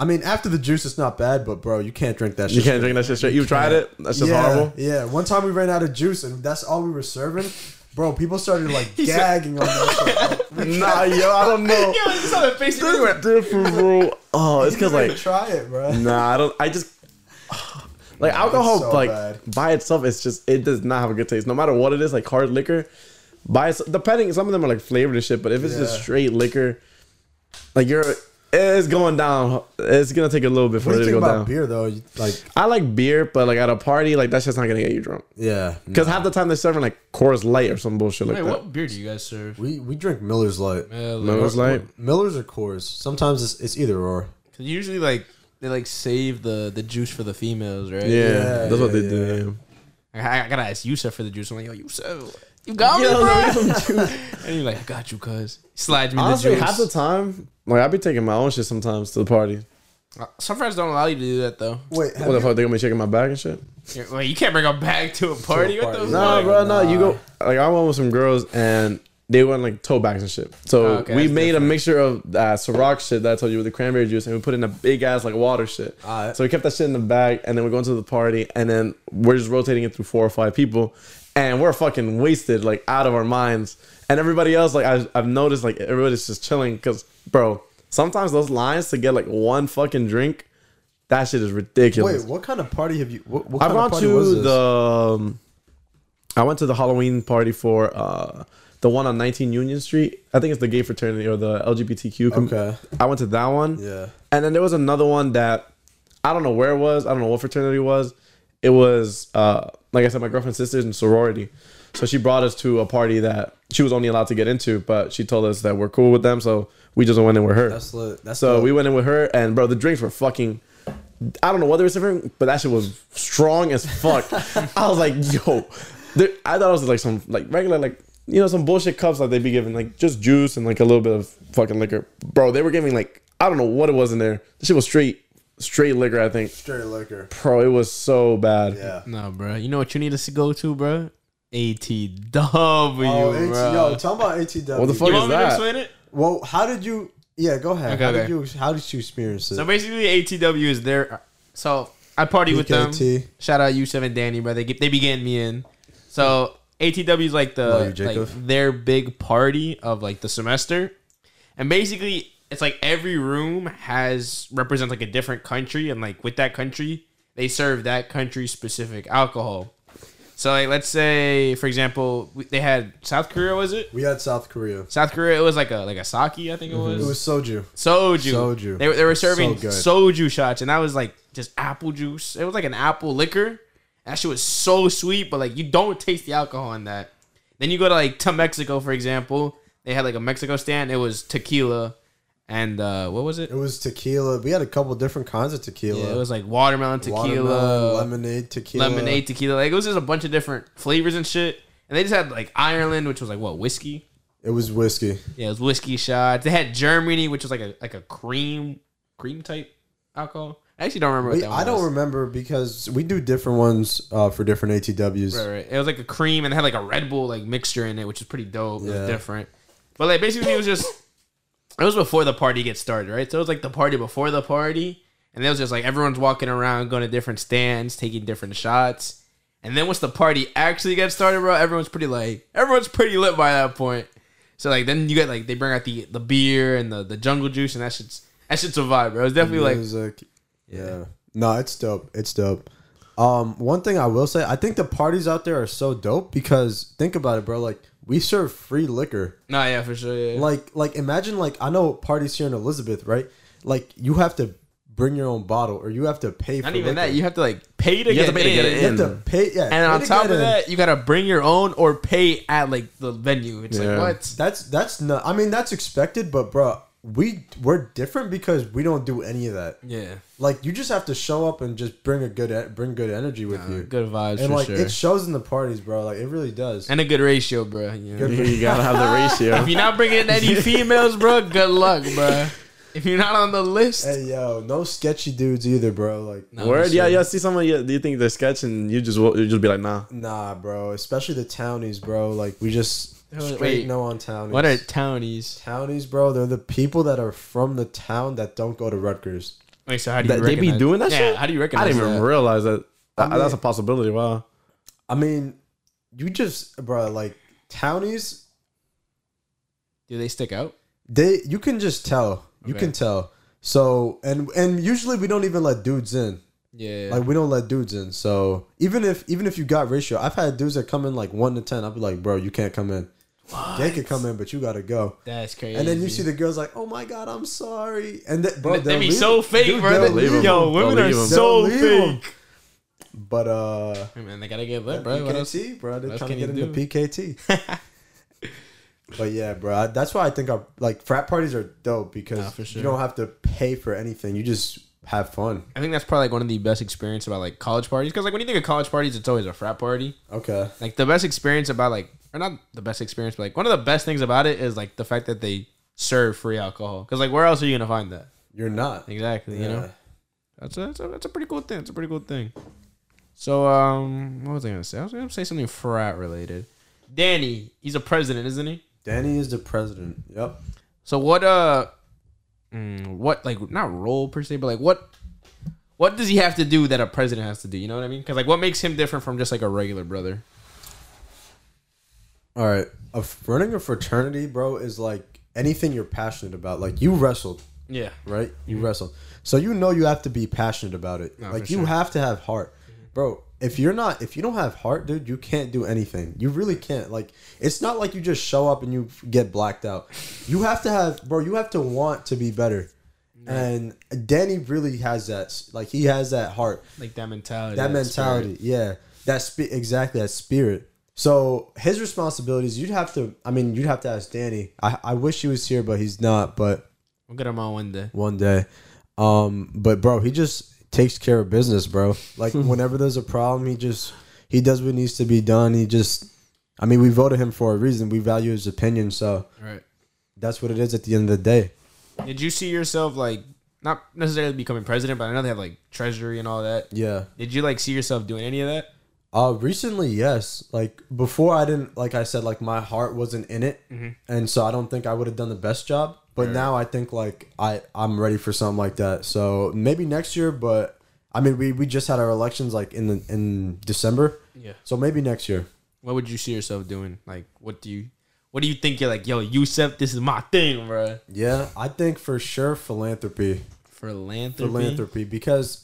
I mean, after the juice, it's not bad, but bro, you can't drink that shit. you can't drink that shit straight. You've tried it. That's just yeah, horrible. Yeah. One time we ran out of juice and that's all we were serving. Bro, people started like said- gagging on that shit. Nah, yo, I don't know. Yo, you saw the face of me. different, bro. Oh, it's because Like, try it, bro. nah, I don't. I just like Nah, alcohol. so like bad. by itself, it's just it does not have a good taste. No matter what it is, like hard liquor. By its, depending, some of them are like flavored and shit. But if it's just straight liquor, like you're, it's going down. It's gonna take a little bit for What do it you to think go about down. beer though? You- Like, I like beer, but like at a party, like that's just not gonna get you drunk. yeah, Because half the time they're serving like Coors Light or some bullshit like Wait, that. what beer do you guys serve? we we drink Miller's Light. Miller's Light. Millers or Coors. Sometimes it's, it's either or. Cause usually like they like save the the juice for the females, right? Yeah, Yeah, that's what yeah, they do. I, I gotta ask Yousef for the juice. I'm like, yo, Yousef, you got me, Yo, bro. let me some and you're like, I got you, cuz. He slides me Honestly, the juice. half the time, like I be taking my own shit sometimes to the party. Uh, Some friends don't allow you to do that though. Wait, What the you- fuck? They gonna be checking my bag and shit? You're- Wait, you can't bring a bag to a party. what party. the Nah, fuck? bro, no. You go like I went with some girls and they went like tote bags and shit. So Oh, okay, we that's made different. a mixture of that Ciroc shit that I told you with the cranberry juice, and we put in a big ass like water shit. Alright. So we kept that shit in the bag, and then we're going to the party, and then we're just rotating it through four or five people, and we're fucking wasted, like out of our minds. And everybody else, like I, I've noticed, like everybody's just chilling because, bro, sometimes those lines to get like one fucking drink, that shit is ridiculous. Wait, what kind of party have you? What, what I've kind of gone party was to the. Um, I went to the Halloween party for uh, the one on 19 Union Street. I think it's the gay fraternity or the LGBTQ. com- Okay. I went to that one. Yeah. And then there was another one that I don't know where it was. I don't know what fraternity it was. It was uh, like I said, my girlfriend's sister's in sorority. So she brought us to a party that she was only allowed to get into, but she told us that we're cool with them, so we just went in with her. That's lit. That's So dope. we went in with her, and bro, the drinks were fucking. I don't know what they were serving, but that shit was strong as fuck. I was like, yo, I thought it was like some like regular like you know some bullshit cups that they'd be giving like just juice and like a little bit of fucking liquor. Bro, they were giving like I don't know what it was in there. This shit was straight straight liquor. I think. straight liquor. Bro, it was so bad. Yeah. No, bro. You know what you need to go to, bro? ATW, Oh, AT, yo, tell me about ATW. What the fuck you is want me to that? explain it? Well, how did you? Yeah, go ahead. Okay, how okay. did you? How did you experience it? So basically, ATW is there. So I party with them. PKT. Shout out Yousef and Danny, bro. They get, they began me in. So ATW is like Love you, the like their big party of like the semester, and basically it's like every room has represents like a different country, and like with that country they serve that country specific alcohol. So like, let's say, for example, we- they had South Korea. Was it We had South Korea. South Korea? It was like a like a sake, I think it mm-hmm. was. It was soju. soju. Soju. They were they were serving good. soju shots, and that was like just apple juice. It was like an apple liquor. That shit was so sweet, but like you don't taste the alcohol in that. Then you go to like to Mexico, for example. They had like a Mexico stand. It was tequila, and uh what was it? It was tequila. We had a couple different kinds of tequila. Yeah, it was like watermelon tequila, Watermelon, lemonade tequila, lemonade tequila. Like it was just a bunch of different flavors and shit. And they just had like Ireland, which was like what whiskey. It was whiskey. Yeah, it was whiskey shots. They had Germany, which was like a like a cream cream type alcohol. I actually don't remember what that one I don't was. remember because we do different ones uh, for different ATWs. Right, right. It was like a cream and it had like a Red Bull like mixture in it, which is pretty dope. It was different. But like basically it was just it was before the party gets started, right? So it was like the party before the party. And it was just like everyone's walking around, going to different stands, taking different shots. And then once the party actually gets started, bro, everyone's pretty like everyone's pretty lit by that point. So like then you get like they bring out the the beer and the, the jungle juice and that shit's that shit's a vibe, bro. It's definitely like. Yeah. No, it's dope. It's dope. Um, one thing I will say, I think the parties out there are so dope because think about it, bro. Like we serve free liquor. Nah, yeah, for sure. Yeah. Like, like imagine like I know parties here in Elizabeth, right? Like you have to bring your own bottle or you have to pay for Not even liquor. that. You have to like pay to, You get, have to pay to get in. it You have to pay. Yeah, And pay on top of in. that, you gotta bring your own or pay at like the venue. It's Yeah. like what? that's that's not. I mean, that's expected, but bro, we we're different because we don't do any of that. Yeah, Like you just have to show up and just bring a good bring good energy with you. good vibes and for like sure. it shows in the parties, bro. Like it really does. and a good ratio, bro. You know? Good You gotta have the ratio. If you're not bringing any females, bro, good luck, bro. If you're not on the list, hey yo, no sketchy dudes either, bro. Like No, Word, for yeah, yeah. See someone, yeah, do you think they're sketch, and you just will- you just be like, nah. nah, bro. Especially the townies, bro. Like we just Wait, straight wait. no on townies. What are townies? townies, bro? They're the people that are from the town that don't go to Rutgers. Wait, so how do you That- they be doing that yeah, shit? How do you recognize? I didn't even that? realize that. I That- that's a possibility. Wow. I mean, you just, bro. Like townies, Do they stick out? they you can just tell. You Okay. can tell. So and and usually we don't even let dudes in. Yeah. Like we don't let dudes in. So even if even if you got ratio, I've had dudes that come in like one to ten. I'll be like, bro, you can't come in. They could come in, but you gotta go. That's crazy. And then you see the girls like, oh my god, I'm sorry. And th- bro, they, they'll be so them. fake, Dude, bro. they'll They- leave them. Yo, They'll women are leave 'em. so They'll leave 'em. fake. But uh, Hey, man, they gotta get lit, bro. What else? PKT, bro, they're what trying to get you into PKT. but yeah, bro, I, that's why I think our like frat parties are dope because Nah, sure. you don't have to pay for anything. You just have fun. I think that's probably like one of the best experience about like college parties because like when you think of college parties, it's always a frat party. Okay. Like the best experience about like or not the best experience, but like one of the best things about it is like the fact that they serve free alcohol. Because like where else are you gonna find that? You're not. Exactly. You know, that's a, that's a that's a pretty cool thing. It's a pretty cool thing. So um, what was I gonna say? I was gonna say something frat related. Danny, he's a president, isn't he? Danny is the president. Yep. So what uh, mm, what like not role per se, but like what what does he have to do that a president has to do? You know what I mean? Because like what makes him different from just like a regular brother? All right. A f- running a fraternity, bro, is like anything you're passionate about. Like you wrestled, Yeah. right? You mm-hmm. wrestled. So you know you have to be passionate about it. No, like you sure. have to have heart. Mm-hmm. Bro, if you're not if you don't have heart, dude, you can't do anything. You really can't. Like it's not like you just show up and you get blacked out. You have to have bro, you have to want to be better. And Danny really has that like he has that heart Like that mentality. that mentality yeah that spe- exactly that spirit so his responsibilities you'd have to i mean you'd have to ask danny i, I wish he was here but he's not but We'll get him on one day. one day um but bro he just takes care of business bro like whenever there's a problem he just he does what needs to be done he just i mean we voted him for a reason we value his opinion so Right. that's what it is at the end of the day Did you see yourself like not necessarily becoming president, but I know they have like treasury and all that. yeah Did you like see yourself doing any of that? Uh, recently, yes. Like before, I didn't. Like I said, like my heart wasn't in it, and so I don't think I would have done the best job. But now I think like I I'm ready for something like that. So maybe next year. But I mean, we we just had our elections like in the in December. Yeah. So maybe next year. What would you see yourself doing? Like, what do you, what do you think? You're like, yo, Yousef, this is my thing, bro. Yeah, I think for sure philanthropy. Philanthropy. Philanthropy because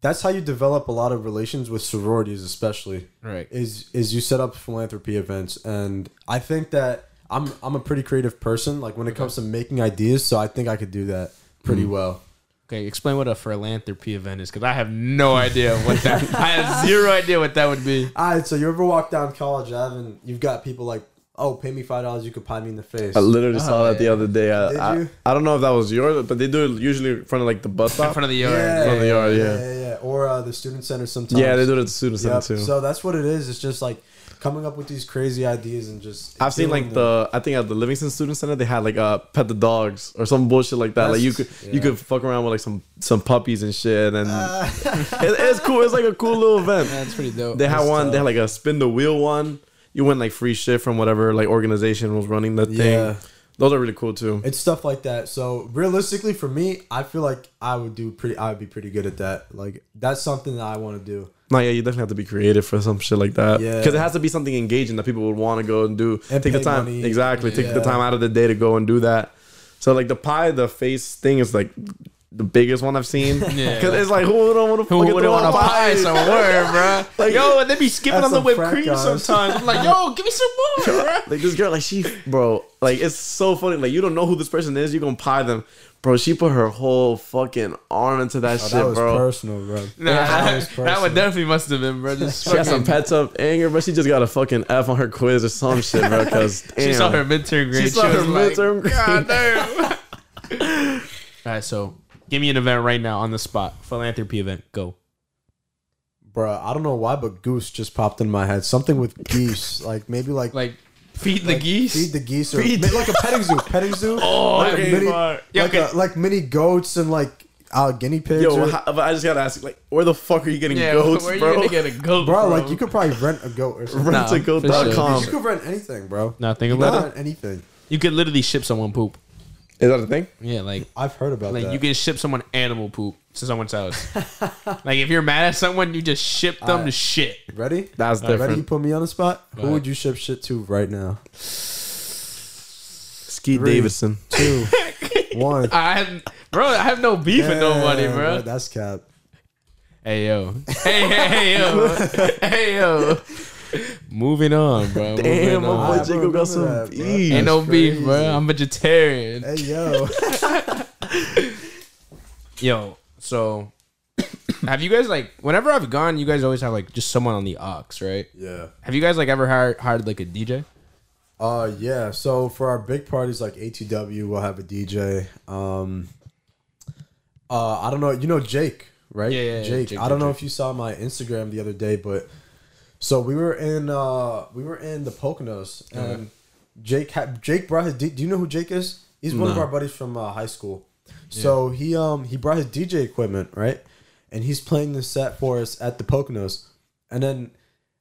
that's how you develop a lot of relations with sororities, especially. Right. Is is you set up philanthropy events, and I think that I'm I'm a pretty creative person. Like when it comes to making ideas, so I think I could do that pretty Mm. well. Okay, explain what a philanthropy event is, because I have no idea what that. I have zero idea what that would be. All right, so you ever walk down College Ave and you've got people like, oh, pay me five dollars, you could pie me in the face. I literally saw Oh, that the other day. I, Did I, you? I don't know if that was yours, but they do it usually in front of like the bus In stop. front of the yard. yeah, Front of the yard, yeah. yeah, yeah, or uh, the student center sometimes. Yeah, they do it at the student center Yep. too. So that's what it is. It's just like coming up with these crazy ideas and just. I've seen like them. the I think at the Livingston Student Center they had like uh pet the dogs or some bullshit like that. like you could That's- you could fuck around with like some some puppies and shit and Uh, it, it's cool. It's like a cool little event. That's pretty dope. They had That's one. They had like a spin the wheel one. You win like free shit from whatever like organization was running the thing. Yeah. Those are really cool too. It's stuff like that. So realistically, for me, I feel like I would do pretty. I would be pretty good at that. Like that's something that I want to do. No, yeah, you definitely have to be creative for some shit like that. Yeah. because it has to be something engaging that people would want to go and do. And take the time, money. exactly. Take the time out of the day to go and do that. So like the pie, the face thing is like the biggest one I've seen. Yeah. because it's like who don't want to Who wouldn't want to pie somewhere, bro? Like- yo, and they be skipping on the whipped cream guys. sometimes. I'm like, yo, give me some more, bro. Like this girl, like she, bro, like it's so funny. Like you don't know who this person is, you gonna pie them, bro. She put her whole fucking arm into that Oh, shit, that was bro. personal, bro. Nah, that that, was that one definitely must have been, bro. Just She got some fucking- pets up anger, but she just got a fucking F on her quiz or some shit, bro. Because She saw her midterm grade. She saw was her like, midterm grade. God damn. All right, so give me an event right now on the spot. Philanthropy event. Go. Bro, I don't know why, but goose just popped in my head. Something with geese, like maybe like Like feed the like, geese. feed the geese, or Feed ma- like a petting zoo, petting zoo. oh, like okay, a mini, fine. Yeah, like, okay. a, like mini goats and like uh, guinea pigs. Yo, or- how, but I just gotta ask, like, where the fuck are you getting yeah, goats, where bro? you gonna get a goat, bro, like you could probably rent a goat or something. Nah, Rentagoat.com. You could rent anything, bro. Nothing think about it. anything. You could literally ship someone poop. Is that a thing? Yeah, like I've heard about like that. you can ship someone animal poop to someone's house. like if you're mad at someone, you just ship them to shit. ready? That's the Ready? You put me on the spot. Who ahead. would you ship shit to right now? Skeet Three. Davidson. Two, one. I have, bro, I have no beef with nobody, Damn, bro. That's cap. Hey yo, hey hey hey yo, hey yo. Moving on, bro. Damn, Moving my on. boy Jacob got some that, beef. Ain't no That's beef, bro. I'm vegetarian. Hey yo. Yo, so have you guys like whenever I've gone, you guys always have like just someone on the aux, right? yeah. Have you guys like ever hired hired like a DJ? Uh yeah. So for our big parties like ATW, we'll have a DJ. Um. Uh, I don't know. You know Jake, right? Yeah, yeah, yeah. Jake. Jake, I don't Jake, know if you saw my Instagram the other day, but so we were in uh we were in the Poconos and Jake had Jake brought his. D- do you know who Jake is? He's one of our buddies from uh, high school. So he um he brought his DJ equipment right, and he's playing the set for us at the Poconos, and then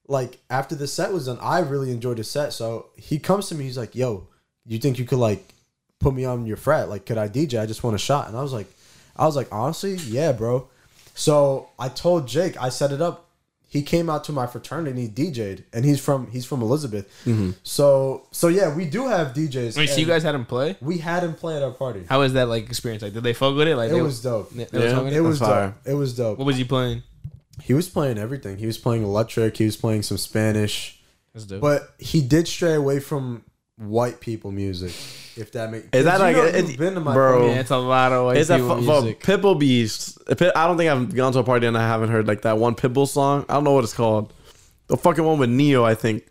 like after the set was done, I really enjoyed the set. So he comes to me, he's like, "Yo, you think you could like put me on your frat? Like, could I DJ? I just want a shot." And I was like, I was like, honestly, yeah, bro. So I told Jake, I set it up. He came out to my fraternity, and he DJ'd, and he's from he's from Elizabeth. Mm-hmm. So so yeah, we do have DJs. Wait, so you guys had him play? we had him play at our party. How was that like experience? Like, did they fuck with it? Like, It they- was dope. they- they Yeah. fucking It was fire. dope. It was dope. What was he playing? He was playing everything. He was playing electric. He was playing some Spanish. That's dope. But he did stray away from white people music. If that makes Is that you like- know, it- you've been to my bro, party. yeah, it's a lot of white It's people fu- well, music. Pitbull Beast. I don't think I've gone to a party and I haven't heard like that one Pitbull song. I don't know what it's called. The fucking one with Ne-Yo, I think.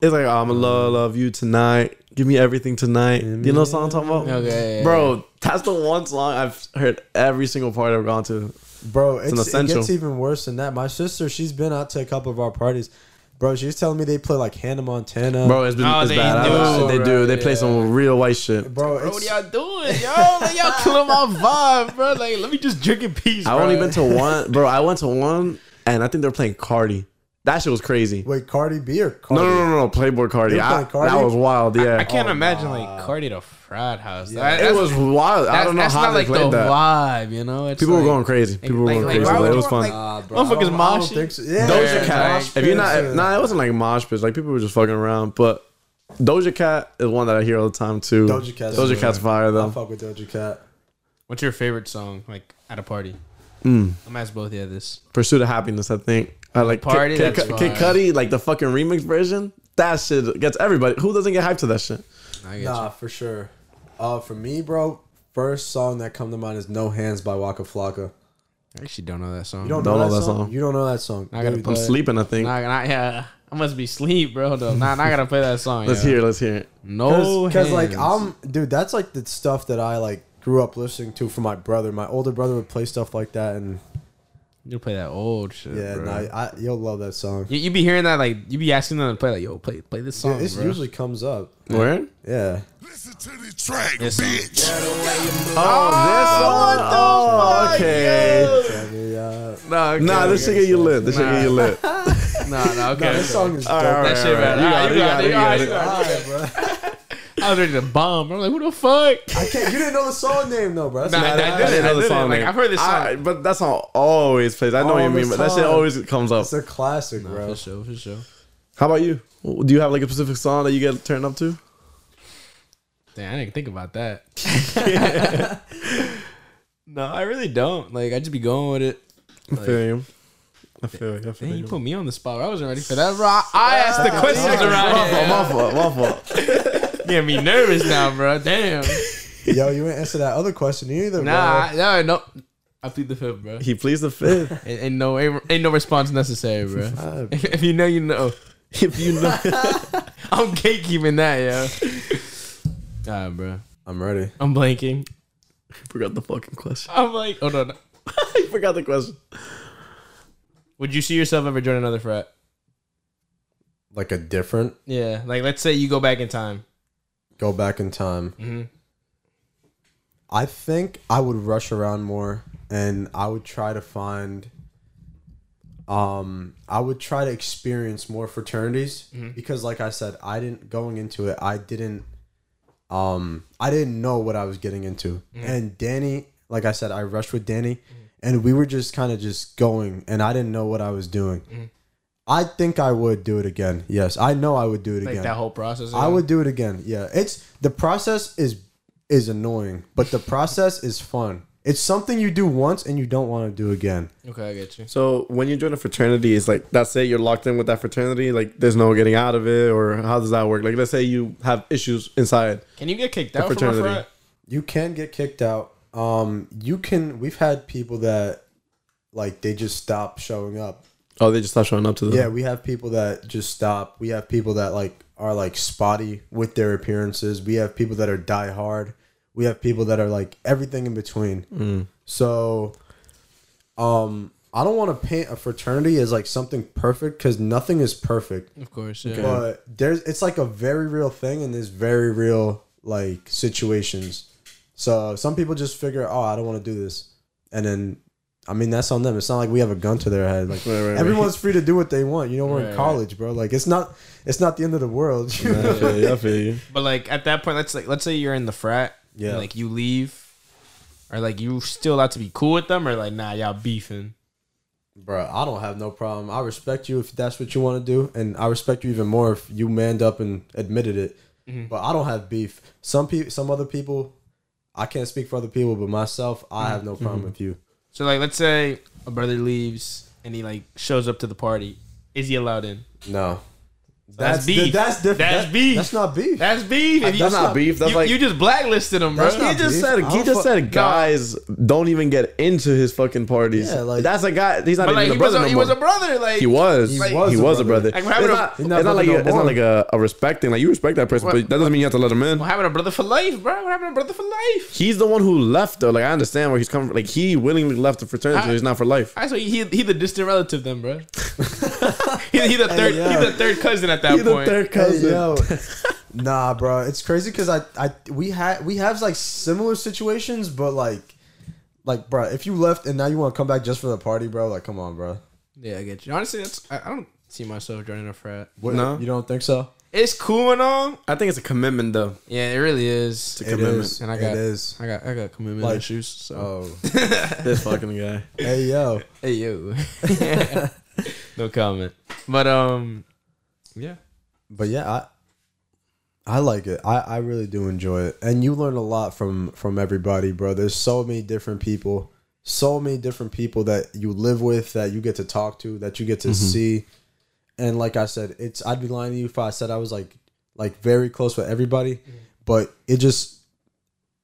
It's like I'm gonna love, love you tonight. Give me everything tonight. Do you know what song I'm talking about? Okay, yeah, Bro, that's the one song I've heard every single party I've gone to. Bro, it's, an it gets even worse than that. My sister, she's been out to a couple of our parties. Bro, she's telling me they play like Hannah Montana. Bro, it's been Oh, it's they bad. Do, don't- they do. right, They play yeah. some real white shit. bro, Bro, it's, what y'all doing, yo? Like, y'all killing my vibe, bro. Like, let me just drink in peace. I've bro. only been to one, bro. I went to one, and I think they're playing Carti. That shit was crazy. wait, Cardi B or No, Carti? no, no, no, Playboi Carti. They were I, Carti? That was wild. Yeah, I can't Oh, imagine nah. like Carti at a frat house. Yeah. That- it was wild. I That's, don't know that's how not they like the that. vibe, you know. It's People like, were going crazy. People like- were going like, crazy. why but would it you was want, fun. like, Nah, bro. I Motherfuckers don't- I don't moshing. think so. Yeah, Doja Yeah, Cat. like- if you're not, pits, nah, it wasn't like mosh pits. Like people were just fucking around. But Doja Cat is one that I hear all the time too. Doja Cat's Doja Cat's fire I though. fuck with Doja Cat. What's your favorite song like at a party? Mm. I'm gonna ask both of you this. Pursuit of Happiness, I think. I like Party, Kid, that's Kid, Kid fire. Cudi, like the fucking remix version. That shit gets everybody. Who doesn't get hyped to that shit? I get Nah, for sure. Uh, for me, bro, first song that come to mind is "No Hands" by Waka Flocka. I actually don't know that song. You don't, Don't know, know that, that song? song. You don't know that song. I gotta Dude, I'm that- sleeping, I think. Nah, nah, yeah. I must be sleep, bro. Though. Nah, nah, I gotta play that song. let's yeah. hear it. Let's hear it. No, because like. I'm, dude, that's like the stuff that I like grew up listening to from my brother. My older brother would play stuff like that, and you play that old shit. yeah, bro. nah, I, you'll love that song. You, you be hearing that like you be asking them to play like yo play play this Yeah, song. this bro. usually comes up. Where? Yeah. Listen to the track, This bitch. Oh, this one. Oh, okay. Tell me, Nah, okay, Nah, this shit okay. get you lit. This shit get you lit. Nah, nah, okay. nah, this song is dope. All right, all That right, shit, all man. right. You got it. you You got got it, it. You got it. Alright, bro. I was ready to bomb. I'm like, who the fuck? I can't. You didn't know the song name though, bro. That's Nah, mad I at- didn't. didn't know the didn't. song Like, name. I've heard this song. I- but that song always plays. I know what you mean, but that shit always comes up. It's a classic, bro. For sure, for sure. How about you? Do you have like a specific song that you get turned up to? Damn, I didn't think about that. no, I really don't. Like, I just be going with it. I feel you. I feel you. I feel Man, you you. put me on the spot. I wasn't ready for that, bro. I, I asked the questions around My here. fault. My fault. My fault. Getting me nervous now, bro. Damn. Yo, you ain't answer that other question either, Nah, bro. I, no, no. I plead the fifth, bro. He pleads the fifth. Ain't, ain't no, ain't, ain't no response necessary, bro. If, if you know, you know. if you know. I'm gatekeeping that, yo. Alright, bro. I'm ready. I'm blanking. forgot the fucking question. I'm like, hold on. I forgot the question. Would you see yourself ever join another frat? Like a different. Yeah, like let's say you go back in time. Go back in time. hmm I think I would rush around more and I would try to find um I would try to experience more fraternities because like I said I didn't going into it I didn't um I didn't know what I was getting into. And Danny like I said I rushed with Danny and we were just kind of just going and I didn't know what I was doing. I think I would do it again. Yes, I know I would do it Like again. that whole process. I would do it again. Yeah, it's the process is is annoying, but the process is fun. It's something you do once and you don't want to do again. Okay, I get you. So when you join a fraternity, it's like that's it. You're locked in with that fraternity. Like there's no getting out of it, or how does that work? Like let's say you have issues inside. Can you get kicked out from a fraternity. frat? You can get kicked out. Um, you can. We've had people that like they just stop showing up. Oh, they just stop showing up to the. Yeah, we have people that just stop. We have people that like are like spotty with their appearances. We have people that are die hard. We have people that are like everything in between. So, um, I don't want to paint a fraternity as like something perfect because nothing is perfect. Of course, yeah. But there's it's like a very real thing and there's very real like situations. So some people just figure, oh, I don't want to do this, and then. I mean that's on them. It's not like we have a gun to their head. Like Right, right, right. everyone's free to do what they want. You know, we're Right, in right. college, bro. Like it's not it's not the end of the world. I feel you. I feel you. But like at that point, let's like let's say you're in the frat. Yeah. and, like you leave, or like you still allowed to be cool with them, or like nah, y'all beefing. bro, I don't have no problem. I respect you if that's what you want to do, and I respect you even more if you manned up and admitted it. Mm-hmm. But I don't have beef. Some people, some other people, I can't speak for other people, but myself, I have no problem with you. So like let's say a brother leaves and he like shows up to the party. Is he allowed in? No, That's beef. That's different. That's That- beef. That's not beef. That's beef. If you- That's not beef. That's you, like you just blacklisted him, bro. That's he just beef. said I he just fu- said guys don't even get into his fucking parties. Yeah, like- that's a guy. He's not but like even he a was, brother. a, no he more. was a brother. Like He was. He He was was, a a brother. Like, it's, we're a- not, it's not not like brother a, it's not like a, a respect thing. Like you respect that person, What? but that doesn't mean you have to let him in. What happened to brother for life, bro? What happened to brother for life? He's the one who left though. Like I understand where he's coming. from. Like he willingly left the fraternity. I- he's not for life. I so he he the distant relative then, bro. he, he the third yeah. he the third cousin at that the point. third Hey, cousin. yo. nah, bro, it's crazy because I, I, we had, we have like similar situations, but like, like, bro, if you left and now you want to come back just for the party, bro, like, come on, bro. Yeah, I get you. Honestly, that's I, I don't see myself joining a frat. What, No. you don't think so? It's cool and all. I think it's a commitment though. Yeah, it really is. It's a It commitment. is. And I got- it is. I got I got commitment Like- issues. So Oh, This fucking guy. hey, yo. hey yo, no comment. But um, yeah, But yeah, I, I like it. I, I really do enjoy it, and you learn a lot from from everybody, bro. There's so many different people, so many different people that you live with, that you get to talk to, that you get Mm-hmm. to see. And like I said, it's I'd be lying to you if I said I was like like very close with everybody, Mm-hmm. but it just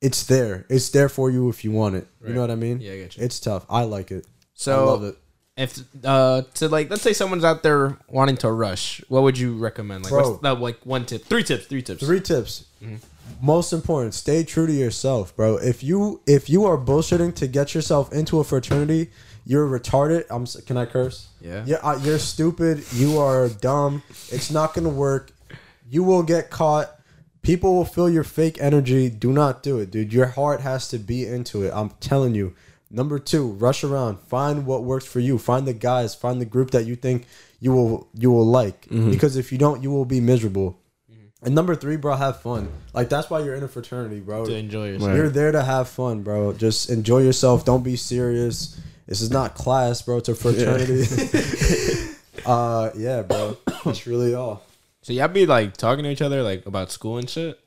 it's there. It's there for you if you want it. You know what I mean? Yeah, I get you. It's tough. I like it. So I love it. If uh to like let's say someone's out there wanting to rush, what would you recommend? Like Bro. what's that like one tip? Three tips, three tips. Three tips. Mm-hmm. Most important, stay true to yourself, bro. If you if you are bullshitting to get yourself into a fraternity, you're retarded. I'm. s- Can I curse? Yeah. Yeah. Uh, you're stupid. You are dumb. It's not gonna work. You will get caught. People will feel your fake energy. Do not do it, dude. Your heart has to be into it. I'm telling you. Number two, rush around. Find what works for you. Find the guys. Find the group that you think you will you will like. Because if you don't, you will be miserable. And number three, bro, have fun. Like that's why you're in a fraternity, bro. To enjoy yourself. Right. You're there to have fun, bro. Just enjoy yourself. Don't be serious. This is not class, bro. It's a fraternity. uh, yeah, bro. That's really all. So y'all be like talking to each other like about school and shit?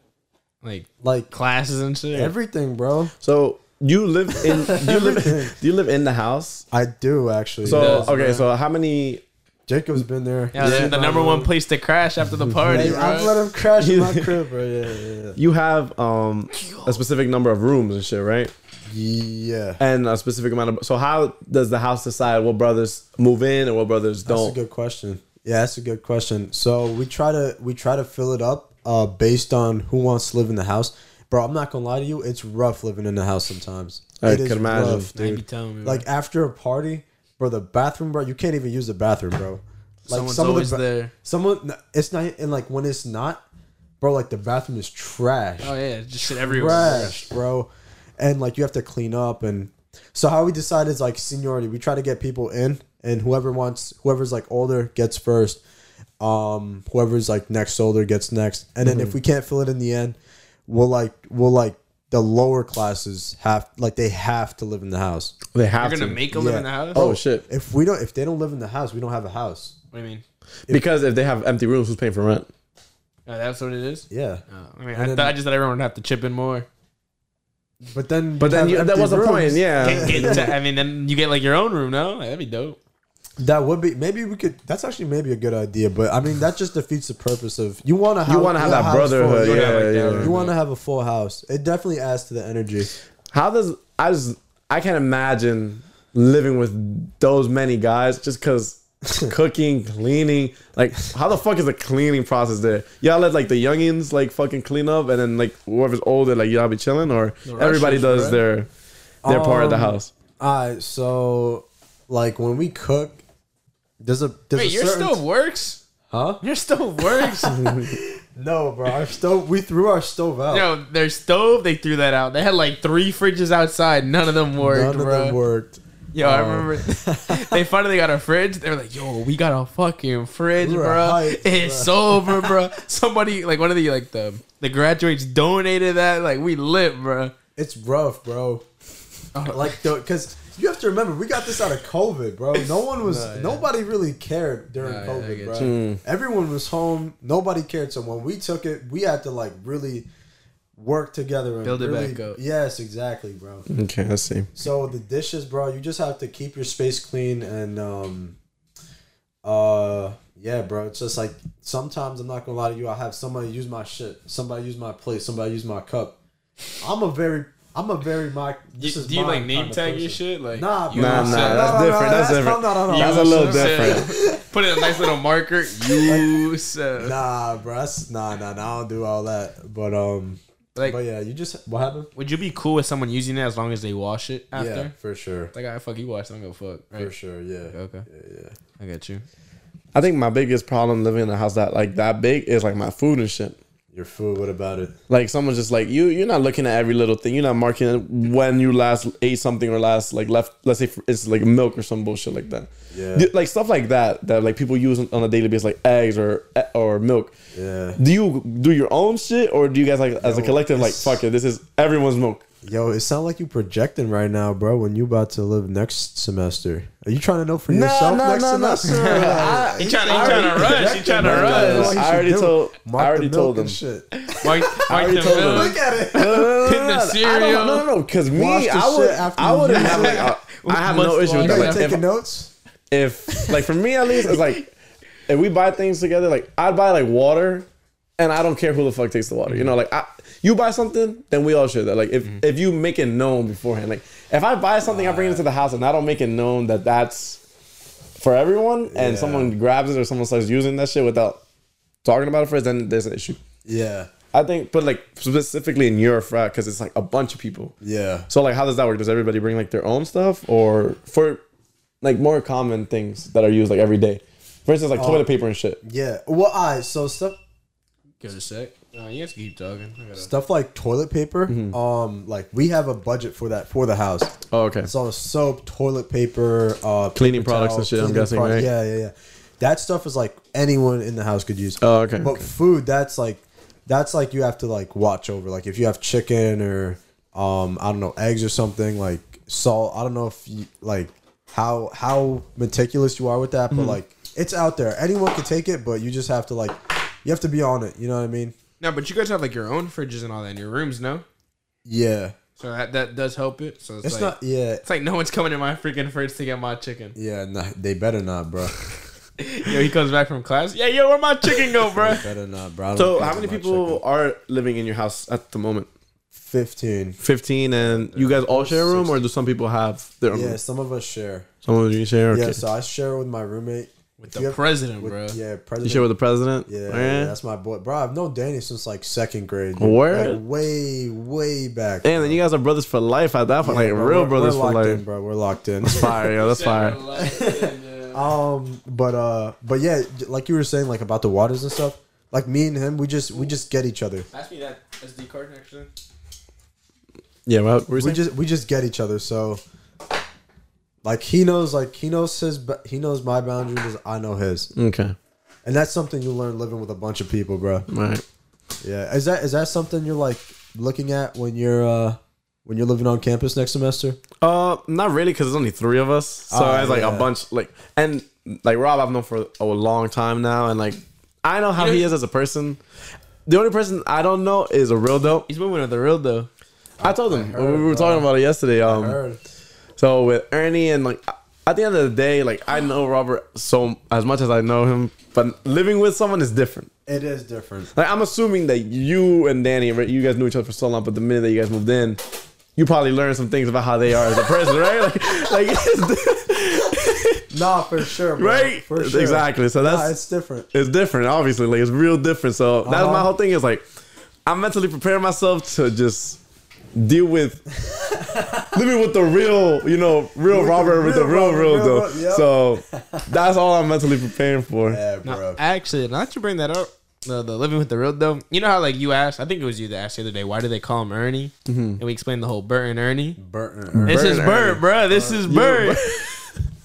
Like Like classes and shit? everything, bro. So you live in do you live do you live in the house? I do actually. So does, okay, man. so how many? Jacob's been there. yeah, the- the number one place to crash after the party, Hey. I've let him crash in my crib, bro. Yeah, yeah, You have um a specific number of rooms and shit, right? yeah. Yeah. And a specific amount of. So how does the house decide what brothers move in and what brothers don't? That's a good question. Yeah, that's a good question. So we try to we try to fill it up uh, based on who wants to live in the house. Bro, I'm not gonna lie to you, it's rough living in the house sometimes. I It is can imagine. rough, Now you be dude. me. Like after a party, bro, the bathroom, bro, you can't even use the bathroom, bro. Like someone's some of always the ba- there. someone, it's not, and like when it's not, bro, like the bathroom is trash Oh yeah, just shit everywhere. trash, bro. And like you have to clean up and so how we decide is like seniority. We try to get people in and whoever wants whoever's like older gets first. Um whoever's like next older gets next. And then if we can't fill it in the end, we'll like we'll like the lower classes have like they have to live in the house. They have You're gonna make them live Yeah. in the house? oh shit! If we don't if they don't live in the house, we don't have a house. What do you mean? Because if they have empty rooms, who's paying for rent? Oh, that's what it is. Yeah. Oh, I mean, And I, then- thought, I just thought everyone would have to chip in more. But then But then you, that empty was the point. Yeah. Get- get to- I mean, then you get like your own room. No, that'd be dope. That would be maybe we could. That's actually maybe a good idea, but I mean that just defeats the purpose of you want to have You want to have that brotherhood. full- Yeah, Yeah, yeah, yeah. You want to have a full house. It definitely adds to the energy. How does I just I can't imagine living with those many guys just because cooking, cleaning, like how the fuck is the cleaning process there? Y'all let like the youngins like fucking clean up, and then like whoever's older, like y'all be chilling, or everybody does their their part of the Um, house. All right, so like when we cook, there's a there's Wait, a your certain stove works? huh? Your stove works? No, bro, our stove. We threw our stove out. Yo, their stove, they threw that out. They had like three fridges outside. None of them worked, None of bro. them worked. Yo, I Oh. remember they finally got a fridge. They were like, "Yo, we got a fucking fridge, We bro. hyped, it's bro." over, bro." Somebody like one of the like the the graduates donated that. Like we lit, bro. It's rough, bro. Oh. Like, because you have to remember, we got this out of COVID, bro. No one was, Nah, yeah. nobody really cared during Nah, yeah, I COVID, get bro. you. Everyone was home. Nobody cared. So when we took it, we had to like really work together and Build it really, back up. Yes, exactly, bro. Okay, let's see. So the dishes, bro, you just have to keep your space clean and um uh yeah, bro. It's just like sometimes I'm not gonna lie to you, I have somebody use my shit, somebody use my plate, somebody use my cup. I'm a very I'm a very my Do, this is do you my like name kind of tag your shit? Like Nah, bro. Nah, said- nah, that's no, no, different. That's different. No, That's a little different. Put in a nice little marker. You said Nah, bro. That's nah, nah, nah. I don't do all that. But um, like. but yeah, you just what happened? Would you be cool with someone using it as long as they wash it after? Yeah, after? for sure, Like, I fuck you wash, I'm gonna fuck. for sure. Yeah, Okay, yeah, yeah. I get you. I think my biggest problem living in a house that like that big is like my food and shit. Your food. What about it? Like someone's just like you. You're not looking at every little thing. You're not marking when you last ate something or last like left. Let's say it's like milk or some bullshit like that. Yeah, Like stuff like that that like people use on a daily basis, like eggs or or milk. yeah. Do you do your own shit or do you guys like as a collective like fuck it? This is everyone's milk. Yo, it sounds like you projecting right now, bro. When you about to live next semester, are you trying to know for No, yourself no, next no, no. semester? I- He trying, he trying to rush. He trying to rush. I already do. told- I already the told him. Shit. Mike, Mike already told him. Look at it. No, no, no, the no, no, cereal. No, no, no. Because me, the I would, after I wouldn't have it. like, a- I have no issue with that. Like, taking if, notes? if, like, for me at least, it's like, if we buy things together, like, I'd buy like water, and I don't care who the fuck takes the water. You know, like, I, you buy something, then we all share that. Like, if mm-hmm. if you make it known beforehand, like, if I buy something, I bring it to the house, and I don't make it known that that's for everyone, and Yeah. someone grabs it or someone starts using that shit without talking about it first, then there's an issue. Yeah. I think, but like specifically in your frat, because it's like a bunch of people. Yeah. So like, how does that work? Does everybody bring like their own stuff, or for like more common things that are used like every day? For instance, like oh. toilet paper and shit. Yeah. Well, I so stuff Give it a sec. No, you guys can keep talking. I gotta- stuff like toilet paper. Mm-hmm. Um, like we have a budget for that for the house. Oh, okay. It's all soap, toilet paper, uh, Cleaning paper products and towels, shit, I'm cleaning guessing, product- right? Yeah, yeah, yeah. That stuff is like anyone in the house could use. Oh, okay. But okay. food, that's like that's like you have to like watch over. Like if you have chicken or um, I don't know, eggs or something like salt. I don't know if you like how how meticulous you are with that, but Mm-hmm. like it's out there. Anyone could take it, but you just have to like you have to be on it. You know what I mean? No, but you guys have like your own fridges and all that in your rooms, no? Yeah. So that that does help it. So it's, It's like not. Yeah. it's like no one's coming in my freaking fridge to get my chicken. Yeah. Nah, they better not, bro. Yo, he comes back from class. Yeah, yo, where my chicken go, bro? They better not, bro. I don't So care how about many my people chicken. are living in your house at the moment? Fifteen. Fifteen, and you guys all share a room, or do some people have their own? Yeah, room? some of us share. Some of you share. Okay. Yeah, so I share with my roommate. With If the have- president, with- bro. Yeah, president. You president. share with the president. Yeah, yeah, that's my boy, bro. I've known Danny since like second grade. dude. Word? Like, way, way back. Damn, then you guys are brothers for life at that point, Yeah, like bro, real we're- brothers we're for life. in, bro. We're locked in. That's Fire, yo, that's fire. um, but uh, but yeah, like you were saying, like about the waters and stuff. Like me and him, we just we just get each other. Pass me that SD card next to Yeah, well, what were you We saying? just we just get each other. So, like he knows, like he knows his, ba- he knows my boundaries. I know his, okay, and that's something you learn living with a bunch of people, bro. right. Yeah, is that is that something you're like looking at when you're uh when you're living on campus next semester? Uh, not really, because there's only three of us, so Ah, it's like yeah. a bunch. Like, and like Rob, I've known for a long time now, and like I know how You know- he is as a person. The only person I don't know is a real dope. He's moving to the real though. I told him heard, we were bro. talking about it yesterday. Um, Heard. So with Ernie and like at the end of the day, like I know Robert so as much as I know him, but living with someone is different. It is different. Like I'm assuming that you and Danny, you guys knew each other for so long, but the minute that you guys moved in, you probably learned some things about how they are as a person, right? Like, like it's, Nah, for sure, bro. right? For sure. Exactly. So that's Nah, it's, different. it's different. different, obviously. Like it's real different. So that's Uh-huh. my whole thing. Is like I'm mentally preparing myself to just deal with living with the real, you know, real With the Robert with the real real, Robert, real real though. Yep. So that's all I'm mentally preparing for. Yeah, No, bro. actually, not to bring that up. The, the living with the real though. You know how like you asked? I think it was you that asked the other day. Why do they call him Ernie? Mm-hmm. And we explained the whole Bert and Ernie. Burton. This Bert is and Bert, Ernie. bro. This is Bert.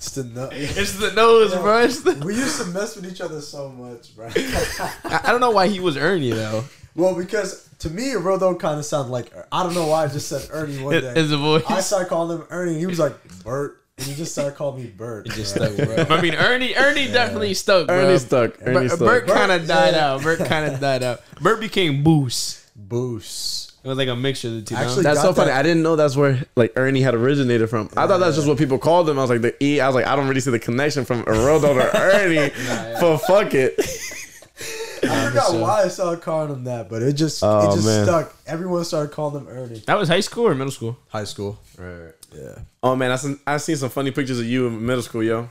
It's the nut. It's the nose, bro. It's the- We used to mess with each other so much, bro. I, I don't know why he was Ernie though. well, because to me, Rodo kind of sounded like er, I don't know why I just said Ernie one day. It's a voice. I started calling him Ernie. He was like Bert, and he just started calling me Bert. just bro. stuck, bro. I mean, Ernie, Ernie definitely stuck, bro. Ernie stuck. Ernie Bert, stuck. Bert kind of died yeah. out. Bert kind of died out. Bert became Boos. Boos. It was like a mixture of the two. Actually, Actually, That's got so funny. I didn't know that's where like Ernie had originated from. I thought that's just what people called him. I was like the E. I was like I don't really see the connection from Eroldo to Ernie. But fuck it. I um, forgot so- why I started calling him that, but it just Oh, it just man. stuck. Everyone started calling him Ernie. that was high school or middle school? High school. Right. Yeah. Oh man, I seen I seen some funny pictures of you in middle school, yo.